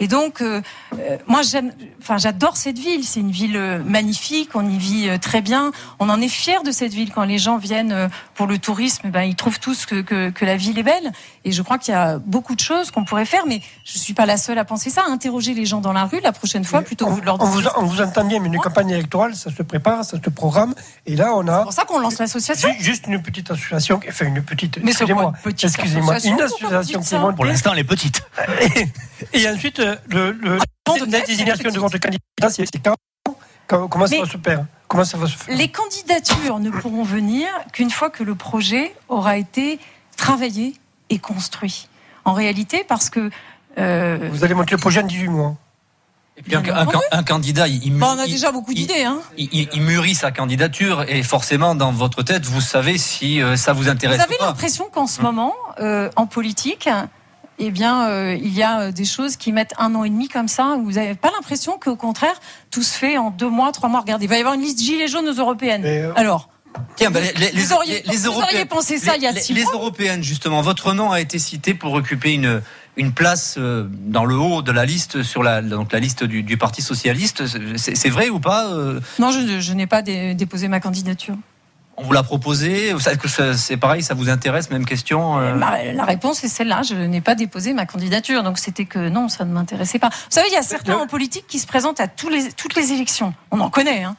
Et donc, euh, euh, moi, j'aime, enfin, j'adore cette ville. C'est une ville euh, magnifique. On y vit très bien. On en est fier de cette ville. Quand les gens viennent pour le tourisme, eh ben, ils trouvent tous que, que, que, la ville est belle. Et je crois qu'il y a beaucoup de choses qu'on pourrait faire. Mais je suis pas la seule à penser ça. Interroger les gens dans la rue la prochaine fois plutôt que de leur on vous, on vous entend bien, mais une campagne électorale, ça se prépare, ça se programme. Et là, on a. C'est pour ça qu'on lance l'association. Juste une petite association, enfin une petite. Excusez-moi. Excusez-moi. Une association qui monte. Pour l'instant, elle est petite. et ensuite, le, le, la désignation de votre candidat, c'est quand Comment ça va se faire Comment ça va se faire? Les candidatures ne pourront venir qu'une fois que le projet aura été travaillé et construit. En réalité, parce que. Euh, Vous allez monter le projet en 18 mois. Et puis un, candidat, il, on a déjà beaucoup d'idées. Hein. Il, mûrit sa candidature et forcément, dans votre tête, vous savez si euh, ça vous intéresse. Vous avez l'impression qu'en ce moment, euh, en politique, eh bien, euh, il y a des choses qui mettent un an et demi comme ça. Où vous n'avez pas l'impression qu'au contraire, tout se fait en deux mois, trois mois. Regardez, il va y avoir une liste gilets jaunes aux européennes. Euh, Alors. Tiens, bah, les, vous auriez, les, les pensé ça il y a six Les européennes, justement, votre nom a été cité pour occuper une, une place dans le haut de la liste sur la, donc la liste du, du Parti socialiste. C'est vrai ou pas Non, je, je n'ai pas déposé ma candidature. On vous l'a proposé C'est pareil, ça vous intéresse Même question euh La réponse est celle-là. Je n'ai pas déposé ma candidature. Donc c'était que non, ça ne m'intéressait pas. Vous savez, il y a certains en politique qui se présentent à tous les, toutes les élections. On en connaît. Hein.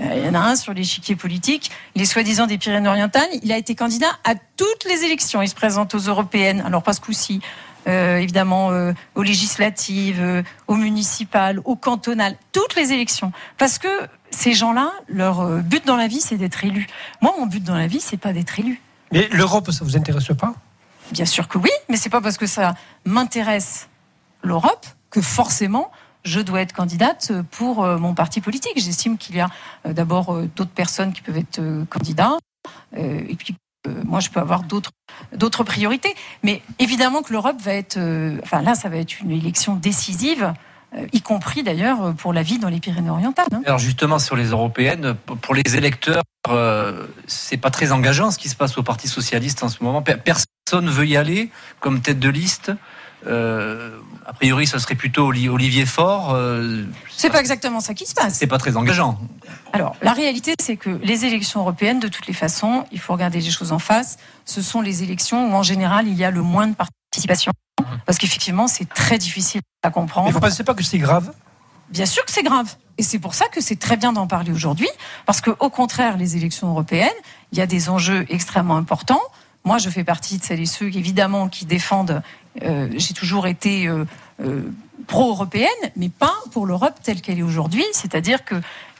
Euh, il y en a un sur l'échiquier politique, les soi-disant des Pyrénées-Orientales. Il a été candidat à toutes les élections. Il se présente aux européennes. Alors pas ce coup-ci. Euh, évidemment aux législatives, aux municipales, aux cantonales, toutes les élections. Parce que ces gens-là, leur euh, but dans la vie, c'est d'être élu. Moi, mon but dans la vie, c'est pas d'être élu. Mais l'Europe, ça vous intéresse pas? Bien sûr que oui, mais c'est pas parce que ça m'intéresse l'Europe que forcément je dois être candidate pour euh, mon parti politique. J'estime qu'il y a euh, d'abord d'autres personnes qui peuvent être candidats, et puis moi je peux avoir d'autres priorités. Mais évidemment que l'Europe va être, enfin là, ça va être une élection décisive euh, y compris d'ailleurs pour la vie dans les Pyrénées-Orientales. Hein. Alors justement sur les européennes, pour les électeurs, euh, c'est pas très engageant ce qui se passe au Parti socialiste en ce moment. Personne veut y aller comme tête de liste. Euh, a priori, ce serait plutôt Olivier Faure. Euh, c'est pas exactement ça qui se passe. C'est pas très engageant. Alors, la réalité, c'est que les élections européennes, de toutes les façons, il faut regarder les choses en face. Ce sont les élections où, en général, il y a le moins de participation. Parce qu'effectivement, c'est très difficile à comprendre. Mais vous ne pensez pas que c'est grave? Bien sûr que c'est grave. Et c'est pour ça que c'est très bien d'en parler aujourd'hui. Parce qu'au contraire, les élections européennes, il y a des enjeux extrêmement importants. Moi, je fais partie de celles et ceux, évidemment, qui défendent. Euh, j'ai toujours été euh, euh, pro-européenne, mais pas pour l'Europe telle qu'elle est aujourd'hui. C'est-à-dire que,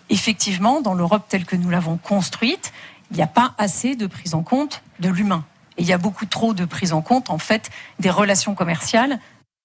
effectivement, dans l'Europe telle que nous l'avons construite, il n'y a pas assez de prise en compte de l'humain. Et il y a beaucoup trop de prise en compte, en fait, des relations commerciales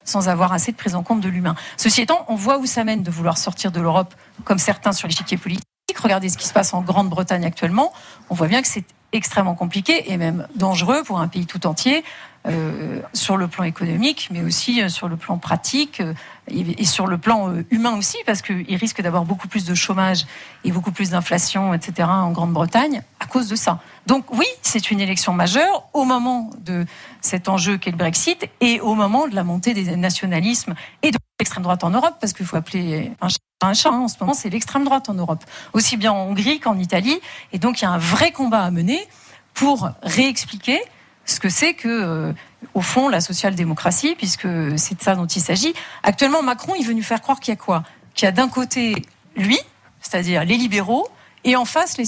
sans avoir assez de prise en compte de l'humain. Ceci étant, on voit où ça mène de vouloir sortir de l'Europe, comme certains sur l'échiquier politique. Regardez ce qui se passe en Grande-Bretagne actuellement. On voit bien que c'est extrêmement compliqué et même dangereux pour un pays tout entier euh, sur le plan économique, mais aussi euh, sur le plan pratique euh, et, sur le plan humain aussi, parce qu'il risque d'avoir beaucoup plus de chômage et beaucoup plus d'inflation, etc., en Grande-Bretagne à cause de ça. Donc oui, c'est une élection majeure au moment de cet enjeu qu'est le Brexit et au moment de la montée des nationalismes et de l'extrême droite en Europe, parce qu'il faut appeler un chat un chat. Hein, en ce moment, c'est l'extrême droite en Europe, aussi bien en Hongrie qu'en Italie. Et donc, il y a un vrai combat à mener pour réexpliquer ce que c'est que euh, au fond la social-démocratie, puisque c'est de ça dont il s'agit. Actuellement, Macron, il veut nous faire croire qu'il y a quoi? Qu'il y a d'un côté lui, c'est-à-dire les libéraux, et en face les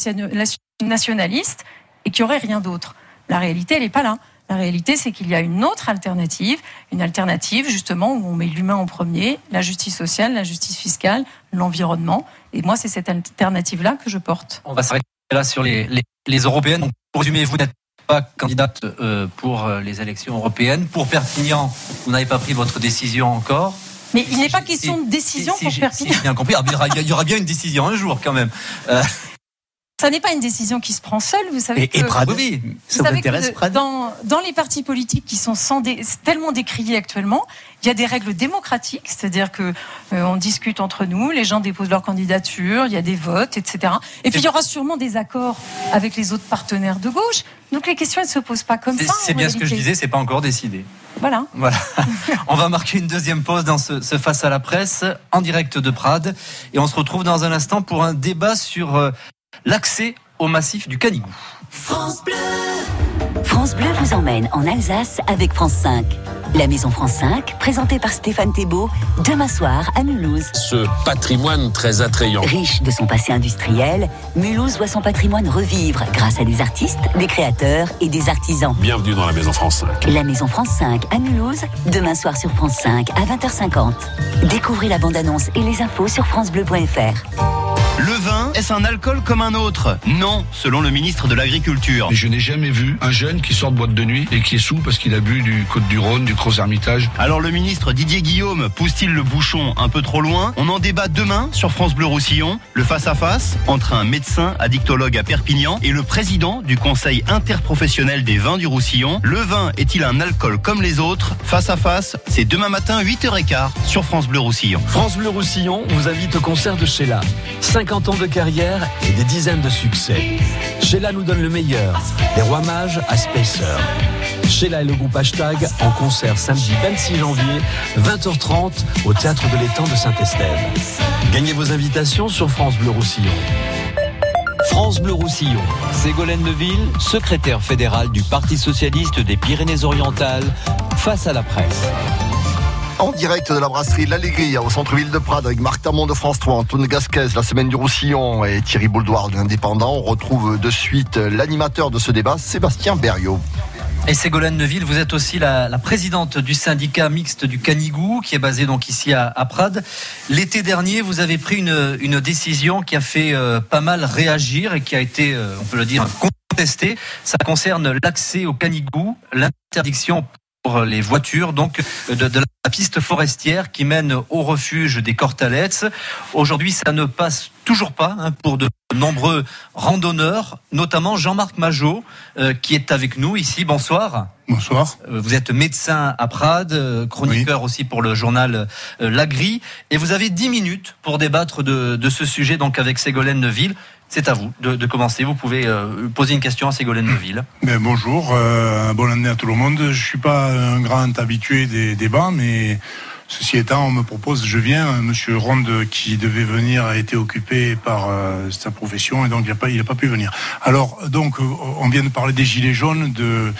nationalistes, et qu'il n'y aurait rien d'autre. La réalité, elle n'est pas là. La réalité, c'est qu'il y a une autre alternative, une alternative justement où on met l'humain en premier, la justice sociale, la justice fiscale, l'environnement. Et moi, c'est cette alternative-là que je porte. On va s'arrêter là sur les, les, européennes. Pour résumer, vous n'êtes pas candidate euh, pour euh, les élections européennes. Pour Perpignan, vous n'avez pas pris votre décision encore. Mais il n'est pas question de décision pour Perpignan. bien compris. Ah, il y aura bien une décision un jour quand même. Euh, ça n'est pas une décision qui se prend seule, vous savez. Et, que, et Prade, oui, ça vous intéresse, Prade dans, dans, les partis politiques qui sont sans tellement décriés actuellement, il y a des règles démocratiques, c'est-à-dire que euh, on discute entre nous, les gens déposent leur candidature, il y a des votes, etc. Et puis il y aura sûrement des accords avec les autres partenaires de gauche. Donc les questions ne se posent pas comme ça. C'est bien ce que je disais, c'est pas encore décidé. Voilà. voilà. on va marquer une deuxième pause dans ce, ce, face à la presse en direct de Prades et on se retrouve dans un instant pour un débat sur euh, l'accès au massif du Canigou. France Bleu. France Bleu vous emmène en Alsace avec France 5. La Maison France 5, présentée par Stéphane Thébault, demain soir à Mulhouse. Ce patrimoine très attrayant. Riche de son passé industriel, Mulhouse voit son patrimoine revivre grâce à des artistes, des créateurs et des artisans. Bienvenue dans la Maison France 5. La Maison France 5 à Mulhouse, demain soir sur France 5 à 20h50. Découvrez la bande-annonce et les infos sur francebleu.fr. Est-ce un alcool comme un autre Non, selon le ministre de l'Agriculture. Je n'ai jamais vu un jeune qui sort de boîte de nuit et qui est sous parce qu'il a bu du Côte-du-Rhône, du Gros-Hermitage. Alors le ministre Didier Guillaume pousse-t-il le bouchon un peu trop loin On en débat demain sur France Bleu Roussillon. Le face-à-face entre un médecin addictologue à Perpignan et le président du Conseil interprofessionnel des vins du Roussillon. Le vin est-il un alcool comme les autres Face-à-face, c'est demain matin 8h15 sur France Bleu Roussillon. France Bleu Roussillon vous invite au concert de Sheila. 50 ans de carrière et des dizaines de succès. Sheila nous donne le meilleur. Les rois mages à Spacer. Sheila et le groupe Hashtag en concert samedi 26 janvier, 20h30 au Théâtre de l'Étang de Saint-Estève. Gagnez vos invitations sur France Bleu Roussillon. France Bleu Roussillon, Ségolène Neville, secrétaire fédérale du Parti Socialiste des Pyrénées-Orientales, face à la presse. En direct de la brasserie L'Allégria au centre-ville de Prades avec Marc Tamon de France 3, Antoine Gasquez, la semaine du Roussillon et Thierry Bouldoir de l'Indépendant. On retrouve de suite l'animateur de ce débat, Sébastien Berriot. Et Ségolène Neville, vous êtes aussi la, présidente du syndicat mixte du Canigou, qui est basé donc ici à, Prades. L'été dernier, vous avez pris une, décision qui a fait euh, pas mal réagir et qui a été, euh, on peut le dire, contestée. Ça concerne l'accès au Canigou, l'interdiction les voitures donc de, la piste forestière qui mène au refuge des Cortalettes. Aujourd'hui, ça ne passe toujours pas hein, pour de nombreux randonneurs, notamment Jean-Marc Majot euh, qui est avec nous ici. Bonsoir. Bonsoir. Euh, vous êtes médecin à Prades, euh, chroniqueur aussi pour le journal L'Agri, et vous avez 10 minutes pour débattre de, de ce sujet donc avec Ségolène Neville. C'est à vous de, commencer. Vous pouvez euh, poser une question à Ségolène Neville. Mais bonjour, euh, bonne année à tout le monde. Je ne suis pas un grand habitué des débats, mais ceci étant, on me propose, je viens. Monsieur Ronde, qui devait venir, a été occupé par euh, sa profession et donc il n'a pas, pas pu venir. Alors, donc, on vient de parler des gilets jaunes, de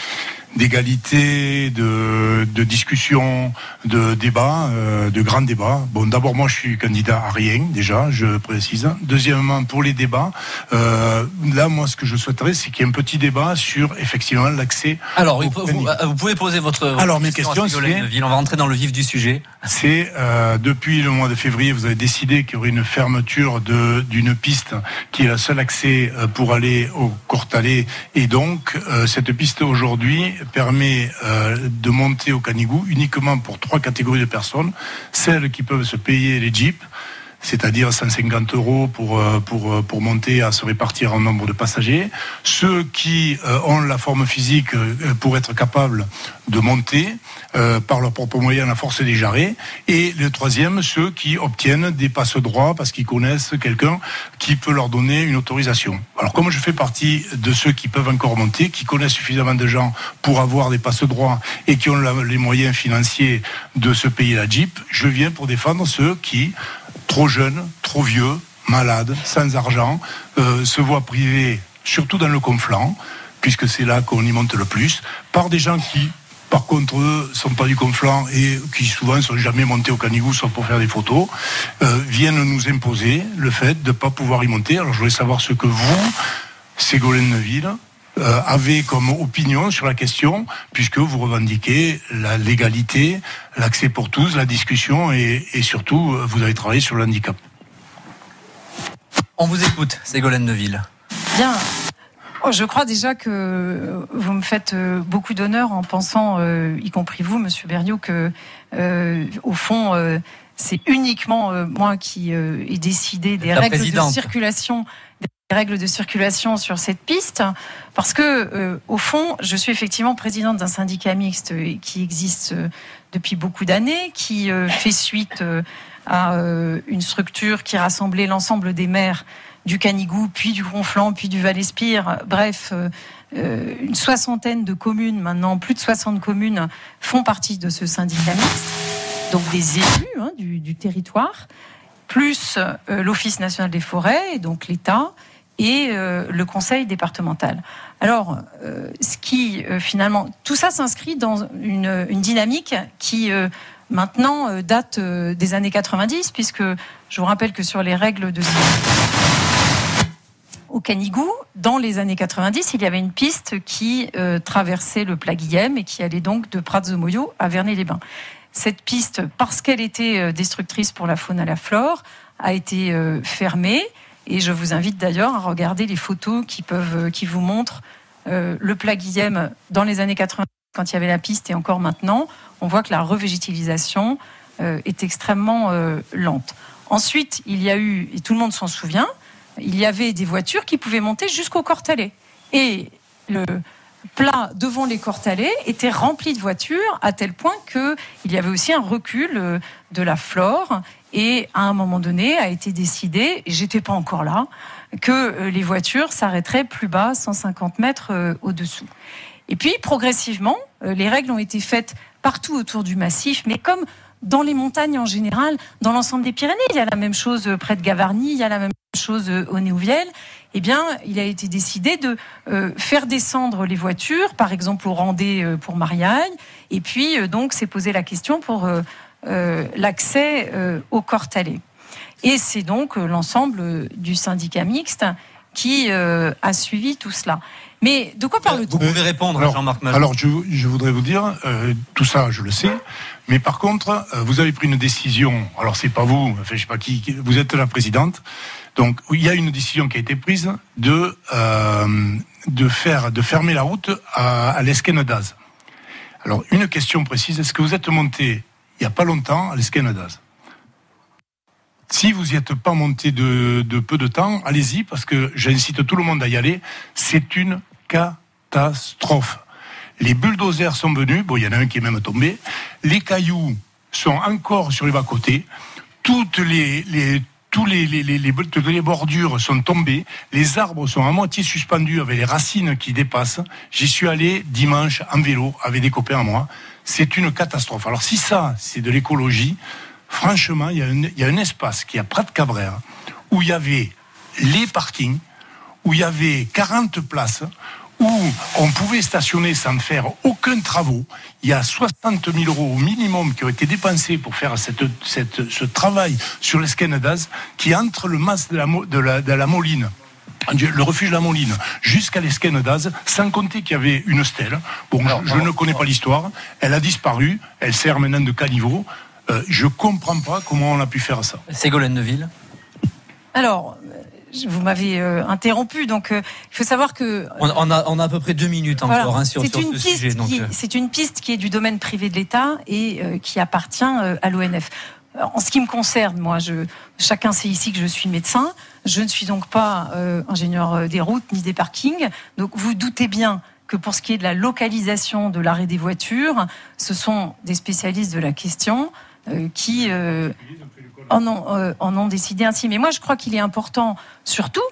d'égalité, de, de, discussion, de débat, euh, de grands débats. Bon, d'abord, moi, je suis candidat à rien, déjà, je précise. Deuxièmement, pour les débats, euh, là, moi, ce que je souhaiterais, c'est qu'il y ait un petit débat sur, effectivement, l'accès. Alors, vous, vous, pouvez poser votre, Alors, mes questions, c'est... On va rentrer dans le vif du sujet. C'est, euh, depuis le mois de février, vous avez décidé qu'il y aurait une fermeture de, d'une piste qui est le seul accès euh, pour aller au Cortalet. Et donc, euh, cette piste, aujourd'hui, permet euh, de monter au Canigou uniquement pour trois catégories de personnes. Celles qui peuvent se payer les jeeps, c'est-à-dire 150 euros pour, euh, pour, euh, pour monter à se répartir en nombre de passagers. Ceux qui ont la forme physique pour être capables de monter par leurs propres moyens la force des jarrets. Et le troisième, ceux qui obtiennent des passes droits parce qu'ils connaissent quelqu'un qui peut leur donner une autorisation. Alors comme je fais partie de ceux qui peuvent encore monter, qui connaissent suffisamment de gens pour avoir des passes droits et qui ont les moyens financiers de se payer la Jeep, je viens pour défendre ceux qui trop jeunes, trop vieux, malades, sans argent, euh, se voient privés, surtout dans le conflant, puisque c'est là qu'on y monte le plus, par des gens qui par contre, eux, sont pas du conflant et qui souvent sont jamais montés au Canigou, sauf pour faire des photos, euh, viennent nous imposer le fait de ne pas pouvoir y monter. Alors, je voulais savoir ce que vous, Ségolène Neuville, euh, avez comme opinion sur la question, puisque vous revendiquez la légalité, l'accès pour tous, la discussion et, et surtout, euh, vous avez travaillé sur le handicap. On vous écoute, Ségolène Neuville. Bien. Oh, je crois déjà que vous me faites euh, beaucoup d'honneur en pensant, euh, y compris vous, Monsieur Berniaud, que euh, au fond, c'est uniquement moi qui ai décidé des règles de circulation, des règles de circulation sur cette piste, parce que au fond, je suis effectivement présidente d'un syndicat mixte qui existe depuis beaucoup d'années, qui fait suite à une structure qui rassemblait l'ensemble des maires du Canigou, puis du Ronflant, puis du Val-Espire. Bref, euh, euh, une soixantaine de communes, maintenant plus de 60 communes, font partie de ce syndicat mixte, donc des élus hein, du, territoire, plus euh, l'Office national des forêts, donc l'État, et le conseil départemental. Alors, ce qui finalement, tout ça s'inscrit dans une, dynamique qui maintenant date des années 90, puisque je vous rappelle que sur les règles de au Canigou, dans les années 90, il y avait une piste qui euh, traversait le plat et qui allait donc de Prats-de-Moyo à Vernet-les-Bains. Cette piste, parce qu'elle était euh, destructrice pour la faune et la flore, a été euh, fermée. Et je vous invite d'ailleurs à regarder les photos qui, peuvent, qui vous montrent le plat Guillem dans les années 90, quand il y avait la piste, et encore maintenant. On voit que la revégétalisation est extrêmement lente. Ensuite, il y a eu, et tout le monde s'en souvient, il y avait des voitures qui pouvaient monter jusqu'au Cortalet. Et le plat devant les Cortalets était rempli de voitures à tel point qu'il y avait aussi un recul euh, de la flore. Et à un moment donné, a été décidé, j'étais pas encore là, que euh, les voitures s'arrêteraient plus bas, 150 mètres euh, au-dessous. Et puis, progressivement, les règles ont été faites partout autour du massif, mais comme dans les montagnes en général, dans l'ensemble des Pyrénées, il y a la même chose près de Gavarnie, il y a la même chose au Néouviel, eh bien, il a été décidé de euh, faire descendre les voitures, par exemple au Rendez euh, pour Mariagne, et puis euh, donc s'est posé la question pour l'accès au Cortalet. Et c'est donc l'ensemble du syndicat mixte qui a suivi tout cela. Mais de quoi parle-t-on Vous pouvez répondre, Jean-Marc Alors, je, je, voudrais vous dire, tout ça, je le sais, mais par contre, vous avez pris une décision. Alors, c'est pas vous, enfin, je sais pas qui, vous êtes la présidente. Donc il y a une décision qui a été prise de, euh, de, faire, de fermer la route à, à d'Az. Alors une question précise, est-ce que vous êtes monté il n'y a pas longtemps à d'Az Si vous n'y êtes pas monté de, peu de temps, allez-y parce que j'incite tout le monde à y aller. C'est une catastrophe. Les bulldozers sont venus, bon il y en a un qui est même tombé, les cailloux sont encore sur les bas-côtés, toutes les, les, bordures sont tombées, les arbres sont à moitié suspendus avec les racines qui dépassent. J'y suis allé dimanche en vélo avec des copains à moi. C'est une catastrophe. Alors si ça, c'est de l'écologie, franchement, il y, a un, espace qui est à Prat de Cabrera où il y avait les parkings, où il y avait 40 places, où on pouvait stationner sans faire aucun travaux. Il y a 60 000 euros au minimum qui ont été dépensés pour faire ce travail sur l'esquène d'Az qui entre le mas de la, de de la Moline le refuge de la Moline jusqu'à l'esquène d'Az, sans compter qu'il y avait une stèle. Bon, je, ne connais pas l'histoire. Elle a disparu. Elle sert maintenant de caniveau. Euh, je comprends pas comment on a pu faire ça. Ségolène Neville. Alors, vous m'avez euh, interrompu, donc euh, il faut savoir que on, a, on, a, à peu près deux minutes encore hein, sur, sur ce sujet. Euh. C'est une piste qui est du domaine privé de l'État et qui appartient à l'ONF. En ce qui me concerne, moi, chacun sait ici que je suis médecin. Je ne suis donc pas ingénieur des routes ni des parkings. Donc vous doutez bien que pour ce qui est de la localisation de l'arrêt des voitures, ce sont des spécialistes de la question qui en ont, euh, en ont décidé ainsi. Mais moi, je crois qu'il est important, surtout,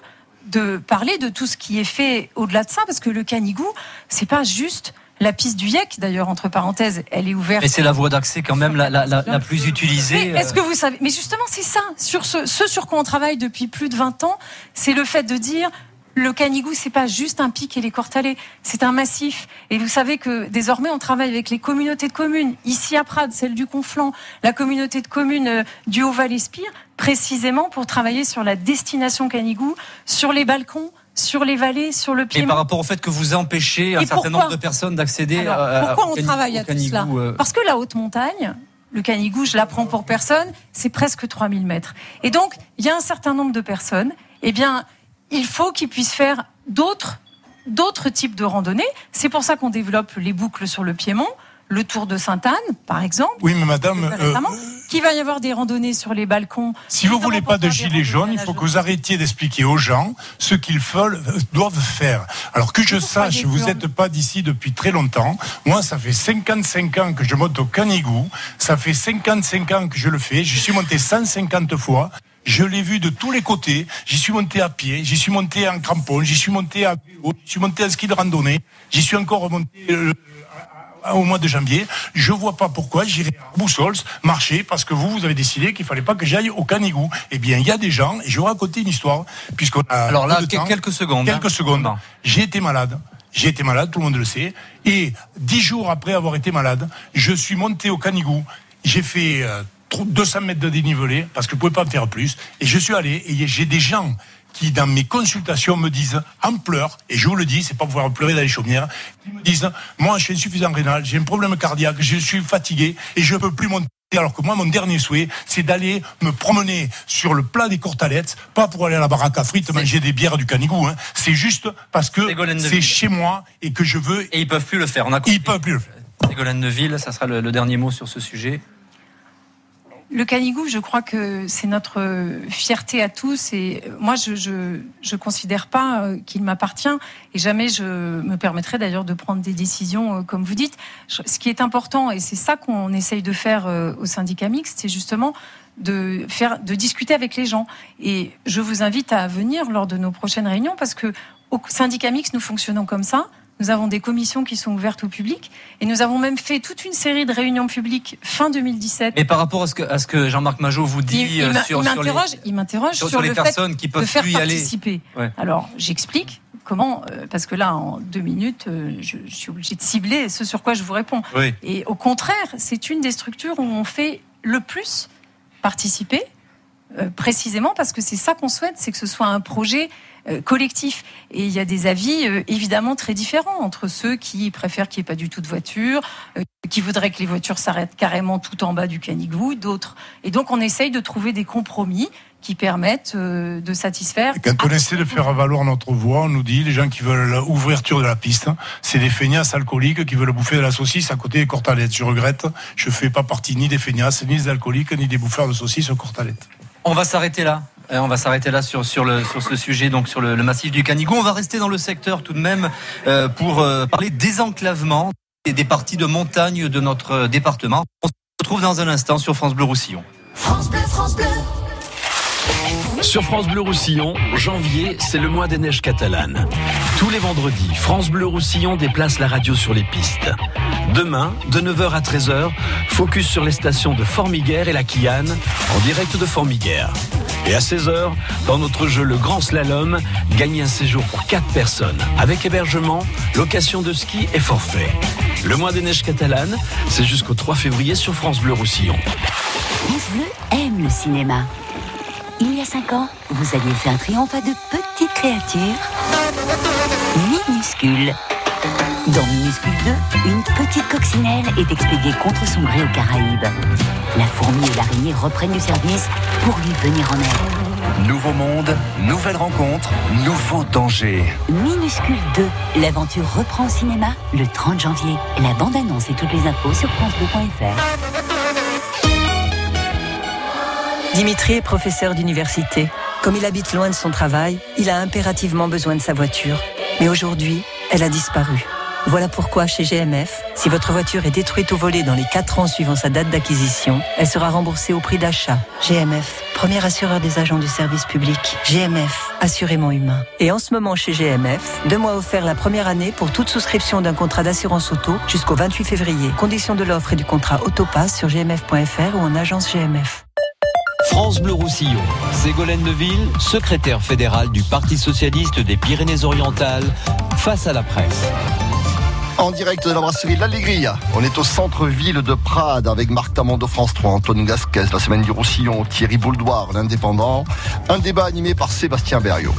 de parler de tout ce qui est fait au-delà de ça, parce que le Canigou, c'est pas juste la piste du YEC, d'ailleurs, entre parenthèses, elle est ouverte. Mais c'est la voie d'accès quand même la, la, la, plus utilisée. Est-ce que vous savez Mais justement, c'est ça. Sur ce, ce sur quoi on travaille depuis plus de 20 ans, c'est le fait de dire le Canigou, c'est pas juste un pic et les Cortalais, c'est un massif. Et vous savez que désormais, on travaille avec les communautés de communes, ici à Prades, celle du Conflent, la communauté de communes euh, du Haut-Val-Espire, précisément pour travailler sur la destination Canigou, sur les balcons, sur les vallées, sur le pied. Et par rapport au fait que vous empêchez un certain nombre de personnes d'accéder à Pourquoi on travaille à tout cela euh Parce que la haute montagne, le Canigou, je l'apprends pour personne, c'est presque 3000 mètres. Et donc, il y a un certain nombre de personnes, eh bien, il faut qu'ils puissent faire d'autres d'autres types de randonnées. C'est pour ça qu'on développe les boucles sur le Piémont, le Tour de Sainte-Anne, par exemple. Oui, mais madame, euh, qu'il va y avoir des randonnées sur les balcons. Si vous voulez pas de gilets jaunes, il faut que vous arrêtiez d'expliquer aux gens ce qu'ils doivent faire. Alors que je sache, vous n'êtes pas d'ici depuis très longtemps. Moi, ça fait 55 ans que je monte au Canigou. Ça fait 55 ans que je le fais. Je suis monté 150 fois. Je l'ai vu de tous les côtés. J'y suis monté à pied, j'y suis monté en crampon, j'y suis monté à vélo, j'y suis monté en ski de randonnée, j'y suis encore remonté euh, au mois de janvier. Je vois pas pourquoi j'irai à Boussols marcher parce que vous, vous avez décidé qu'il fallait pas que j'aille au Canigou. Eh bien, il y a des gens, et je vais raconter une histoire, puisqu'on a. Alors là, quelques secondes. Hein. Quelques secondes. J'ai été malade. J'ai été malade, tout le monde le sait. Et dix jours après avoir été malade, je suis monté au Canigou. J'ai fait euh, 200 mètres de dénivelé, parce que je ne pouvais pas me faire plus. Et je suis allé, et j'ai des gens qui, dans mes consultations, me disent, en pleurs, et je vous le dis, c'est pas pour pouvoir pleurer dans les chaumières, qui me disent, moi, je suis insuffisant rénal, j'ai un problème cardiaque, je suis fatigué, et je ne peux plus monter. Alors que moi, mon dernier souhait, c'est d'aller me promener sur le plat des Courtalettes, pas pour aller à la baraque à frites, manger des bières du Canigou. Hein. C'est juste parce que c'est chez moi et que je veux. Et ils peuvent plus le faire. On a ils peuvent plus le faire. Ségolène Neville, ça sera le dernier mot sur ce sujet. Le Canigou, je crois que c'est notre fierté à tous. Et moi, je je, je considère pas euh, qu'il m'appartient. Et jamais je me permettrai d'ailleurs de prendre des décisions euh, comme vous dites. Ce qui est important, et c'est ça qu'on essaye de faire euh, au syndicat mixte, c'est justement de faire, de discuter avec les gens. Et je vous invite à venir lors de nos prochaines réunions parce que au syndicat mixte, nous fonctionnons comme ça. Nous avons des commissions qui sont ouvertes au public et nous avons même fait toute une série de réunions publiques fin 2017. Et par rapport à ce que, à ce que Jean-Marc Majot vous dit il, euh, sur, il m'interroge, il m'interroge sur, les le personnes fait qui peuvent de faire plus y aller. Alors j'explique comment, euh, parce que là en deux minutes, euh, je, je, suis obligée de cibler ce sur quoi je vous réponds. Oui. Et au contraire, c'est une des structures où on fait le plus participer. précisément parce que c'est ça qu'on souhaite, c'est que ce soit un projet collectif. Et il y a des avis euh, évidemment très différents entre ceux qui préfèrent qu'il n'y ait pas du tout de voiture, euh, qui voudraient que les voitures s'arrêtent carrément tout en bas du canigou, d'autres. Et donc on essaye de trouver des compromis qui permettent de satisfaire. Et quand on essaie de faire valoir notre voix, on nous dit les gens qui veulent l'ouverture de la piste, c'est des feignasses alcooliques qui veulent bouffer de la saucisse à côté des cortalettes. Je regrette, je fais pas partie ni des feignasses, ni des alcooliques, ni des bouffeurs de saucisses aux cortalettes. On va s'arrêter là. On va s'arrêter là sur, le, sur ce sujet, donc sur le, massif du Canigou. On va rester dans le secteur tout de même euh, pour euh, parler désenclavement et des parties de montagne de notre département. On se retrouve dans un instant sur France Bleu Roussillon. France Bleu, France Bleu. Sur France Bleu Roussillon, janvier, c'est le mois des neiges catalanes. Tous les vendredis, France Bleu Roussillon déplace la radio sur les pistes. Demain, de 9h à 13h, focus sur les stations de Formiguère et la Quillane, en direct de Formiguère. Et à 16h, dans notre jeu Le Grand Slalom, gagnez un séjour pour 4 personnes, avec hébergement, location de ski et forfait. Le mois des neiges catalanes, c'est jusqu'au 3 février sur France Bleu Roussillon. France Bleu aime le cinéma. Il y a 5 ans, vous aviez fait un triomphe à de petites créatures minuscules. Dans Minuscule 2, une petite coccinelle est expédiée contre son gré aux Caraïbes. La fourmi et l'araignée reprennent du service pour lui venir en aide. Nouveau monde, nouvelle rencontre, nouveau danger. Minuscule 2, l'aventure reprend au cinéma le 30 janvier. La bande-annonce et toutes les infos sur francebleu.fr. Dimitri est professeur d'université. Comme il habite loin de son travail, il a impérativement besoin de sa voiture. Mais aujourd'hui, elle a disparu. Voilà pourquoi chez GMF, si votre voiture est détruite ou volée dans les 4 ans suivant sa date d'acquisition, elle sera remboursée au prix d'achat. GMF, premier assureur des agents du service public. GMF, assurément humain. Et en ce moment chez GMF, deux mois offerts la première année pour toute souscription d'un contrat d'assurance auto jusqu'au 28 février. Conditions de l'offre et du contrat Autopass sur gmf.fr ou en agence GMF. France Bleu Roussillon. Ségolène Neville, secrétaire fédérale du Parti socialiste des Pyrénées-Orientales, face à la presse. En direct de la brasserie L'Allegria. On est au centre-ville de Prades avec Marc Tamon de France 3, Antoine Gasquez, la semaine du Roussillon, Thierry Bouldoir, l'indépendant. Un débat animé par Sébastien Berriot.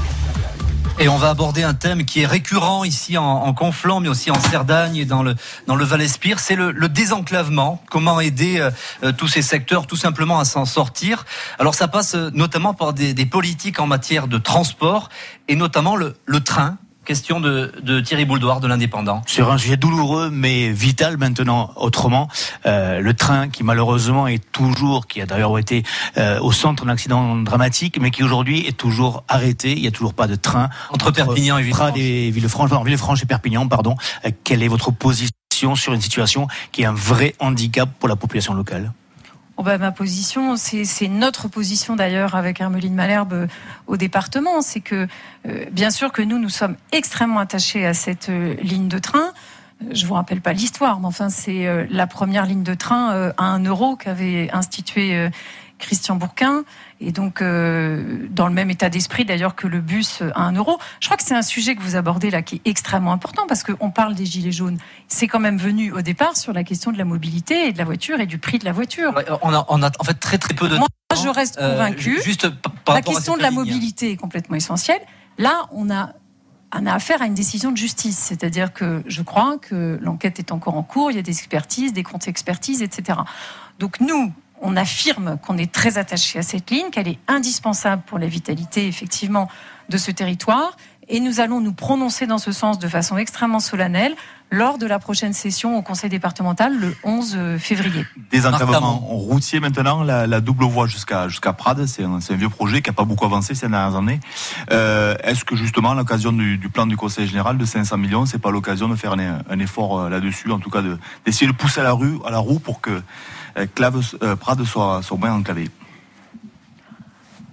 Et on va aborder un thème qui est récurrent ici en, en Conflans, mais aussi en Cerdagne et dans le, dans le Val-Espire, c'est le, le, désenclavement. Comment aider euh, euh, tous ces secteurs tout simplement à s'en sortir. Alors ça passe euh, notamment par des, des, politiques en matière de transport et notamment le, le train question de, de Thierry Bouldoir de l'Indépendant. Sur un sujet douloureux mais vital maintenant autrement, euh, le train qui malheureusement est toujours, qui a d'ailleurs été euh, au centre d'un accident dramatique, mais qui aujourd'hui est toujours arrêté. Il n'y a toujours pas de train entre, entre Perpignan et Villefranche. et Villefranche, non, Villefranche et Perpignan, pardon. Euh, quelle est votre position sur une situation qui est un vrai handicap pour la population locale? Oh bah, ma position, c'est notre position d'ailleurs avec Hermeline Malherbe euh, au département, c'est que euh, bien sûr que nous, nous sommes extrêmement attachés à cette euh, ligne de train. Je vous rappelle pas l'histoire, mais enfin c'est la première ligne de train à un euro qu'avait institué euh, Christian Bourquin, et donc euh, dans le même état d'esprit d'ailleurs que le bus à un euro. Je crois que c'est un sujet que vous abordez là qui est extrêmement important parce qu'on parle des gilets jaunes. C'est quand même venu au départ sur la question de la mobilité et de la voiture et du prix de la voiture. On a, on a en fait très très peu de Moi, temps. je reste convaincu. Euh, juste par la question de la mobilité est complètement essentielle. Là, on a on a affaire à une décision de justice. C'est-à-dire que je crois que l'enquête est encore en cours, il y a des expertises, des contre-expertises, etc. Donc nous, on affirme qu'on est très attaché à cette ligne, qu'elle est indispensable pour la vitalité, effectivement, de ce territoire. Et nous allons nous prononcer dans ce sens de façon extrêmement solennelle lors de la prochaine session au Conseil départemental le 11 février. Des enclavements routiers maintenant, la, la, double voie jusqu'à jusqu'à Prades, c'est un, un, vieux projet qui n'a pas beaucoup avancé ces dernières années. Euh, Est-ce que justement, à l'occasion du, du, plan du Conseil général de 500 millions, c'est pas l'occasion de faire un, un effort euh, là-dessus, en tout cas d'essayer de, de, pousser à la, rue, à la roue pour que euh, Clave, euh, Prades soit, soit bien enclavé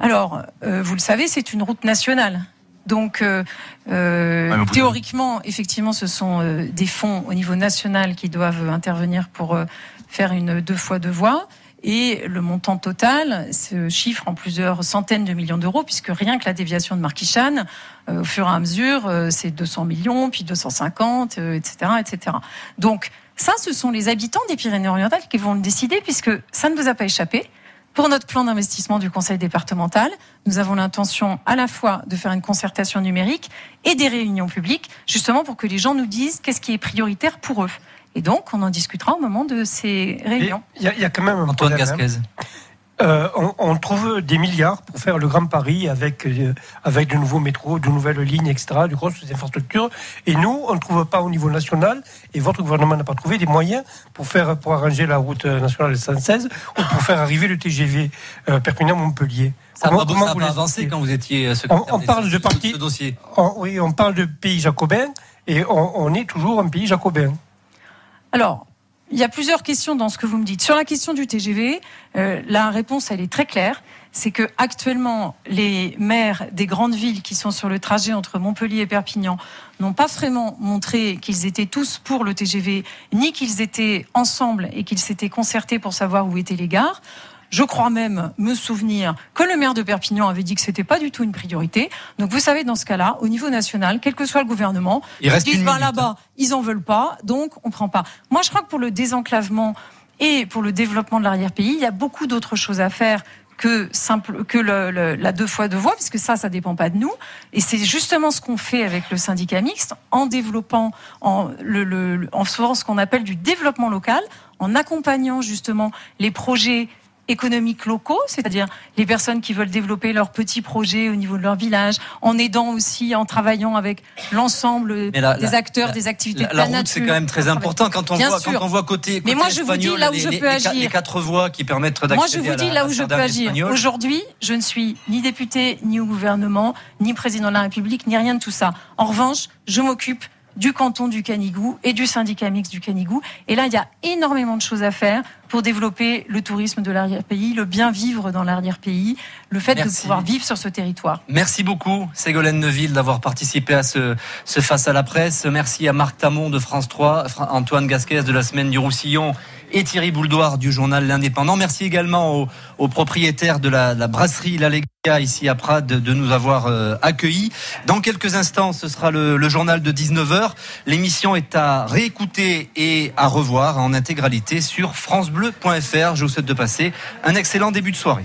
Alors, euh, vous le savez, c'est une route nationale. Donc, euh, euh, ouais, théoriquement, effectivement, ce sont euh, des fonds au niveau national qui doivent intervenir pour euh, faire une deux fois deux voies. Et le montant total se chiffre en plusieurs centaines de millions d'euros, puisque rien que la déviation de Marquichane, au fur et à mesure, c'est 200 millions, puis 250, etc., etc. Donc, ça, ce sont les habitants des Pyrénées-Orientales qui vont le décider, puisque ça ne vous a pas échappé. Pour notre plan d'investissement du Conseil départemental, nous avons l'intention à la fois de faire une concertation numérique et des réunions publiques, justement pour que les gens nous disent qu'est-ce qui est prioritaire pour eux. Et donc, on en discutera au moment de ces réunions. Il y, y, a quand même un Antoine problème, Gasquez. Euh, on, on, trouve des milliards pour faire le Grand Paris avec, euh, avec de nouveaux métros, de nouvelles lignes, etc., de grosses infrastructures. Et nous, on ne trouve pas au niveau national, et votre gouvernement n'a pas trouvé des moyens pour, faire, pour arranger la route nationale 116 ou pour faire arriver le TGV euh, Perpignan-Montpellier. Ça n'a pas, pas avancé quand vous étiez on, on parle de parti, ce dossier. On, oui, on parle de pays jacobin, et on, on est toujours un pays jacobin. Alors, il y a plusieurs questions dans ce que vous me dites. Sur la question du TGV, euh, la réponse elle est très claire. C'est que actuellement, les maires des grandes villes qui sont sur le trajet entre Montpellier et Perpignan n'ont pas vraiment montré qu'ils étaient tous pour le TGV, ni qu'ils étaient ensemble et qu'ils s'étaient concertés pour savoir où étaient les gares. Je crois même me souvenir que le maire de Perpignan avait dit que c'était pas du tout une priorité. Donc vous savez, dans ce cas-là, au niveau national, quel que soit le gouvernement, Il reste ils disent ben, là-bas, ils en veulent pas, donc on prend pas. Moi, je crois que pour le désenclavement et pour le développement de l'arrière-pays, il y a beaucoup d'autres choses à faire que simple que le, le, la deux fois deux voies, puisque ça, ça dépend pas de nous. Et c'est justement ce qu'on fait avec le syndicat mixte, en développant, en, le, le, en faisant ce qu'on appelle du développement local, en accompagnant justement les projets économiques locaux, c'est-à-dire les personnes qui veulent développer leurs petits projets au niveau de leur village, en aidant aussi, en travaillant avec l'ensemble des la, acteurs la, des activités la, de la, la route, c'est quand même très important quand on Bien voit sûr. quand on voit côté, côté Mais moi, je vous dis là où les, je peux les, agir. Les quatre voies qui permettent d'accéder Moi, je vous dis là où je peux agir. Aujourd'hui, je ne suis ni député, ni au gouvernement, ni président de la République, ni rien de tout ça. En revanche, je m'occupe du canton du Canigou et du syndicat mixte du Canigou. Et là, il y a énormément de choses à faire pour développer le tourisme de l'arrière-pays, le bien vivre dans l'arrière-pays, le fait Merci. de pouvoir vivre sur ce territoire. Merci beaucoup, Ségolène Neuville, d'avoir participé à ce, ce Face à la presse. Merci à Marc Tamon de France 3, Antoine Gasquez de la Semaine du Roussillon et Thierry Bouldoir du journal L'Indépendant. Merci également aux, propriétaires de la, brasserie La Lega ici à Prades de nous avoir euh, accueillis. Dans quelques instants, ce sera le, le journal de 19h. L'émission est à réécouter et à revoir en intégralité sur francebleu.fr. Je vous souhaite de passer un excellent début de soirée.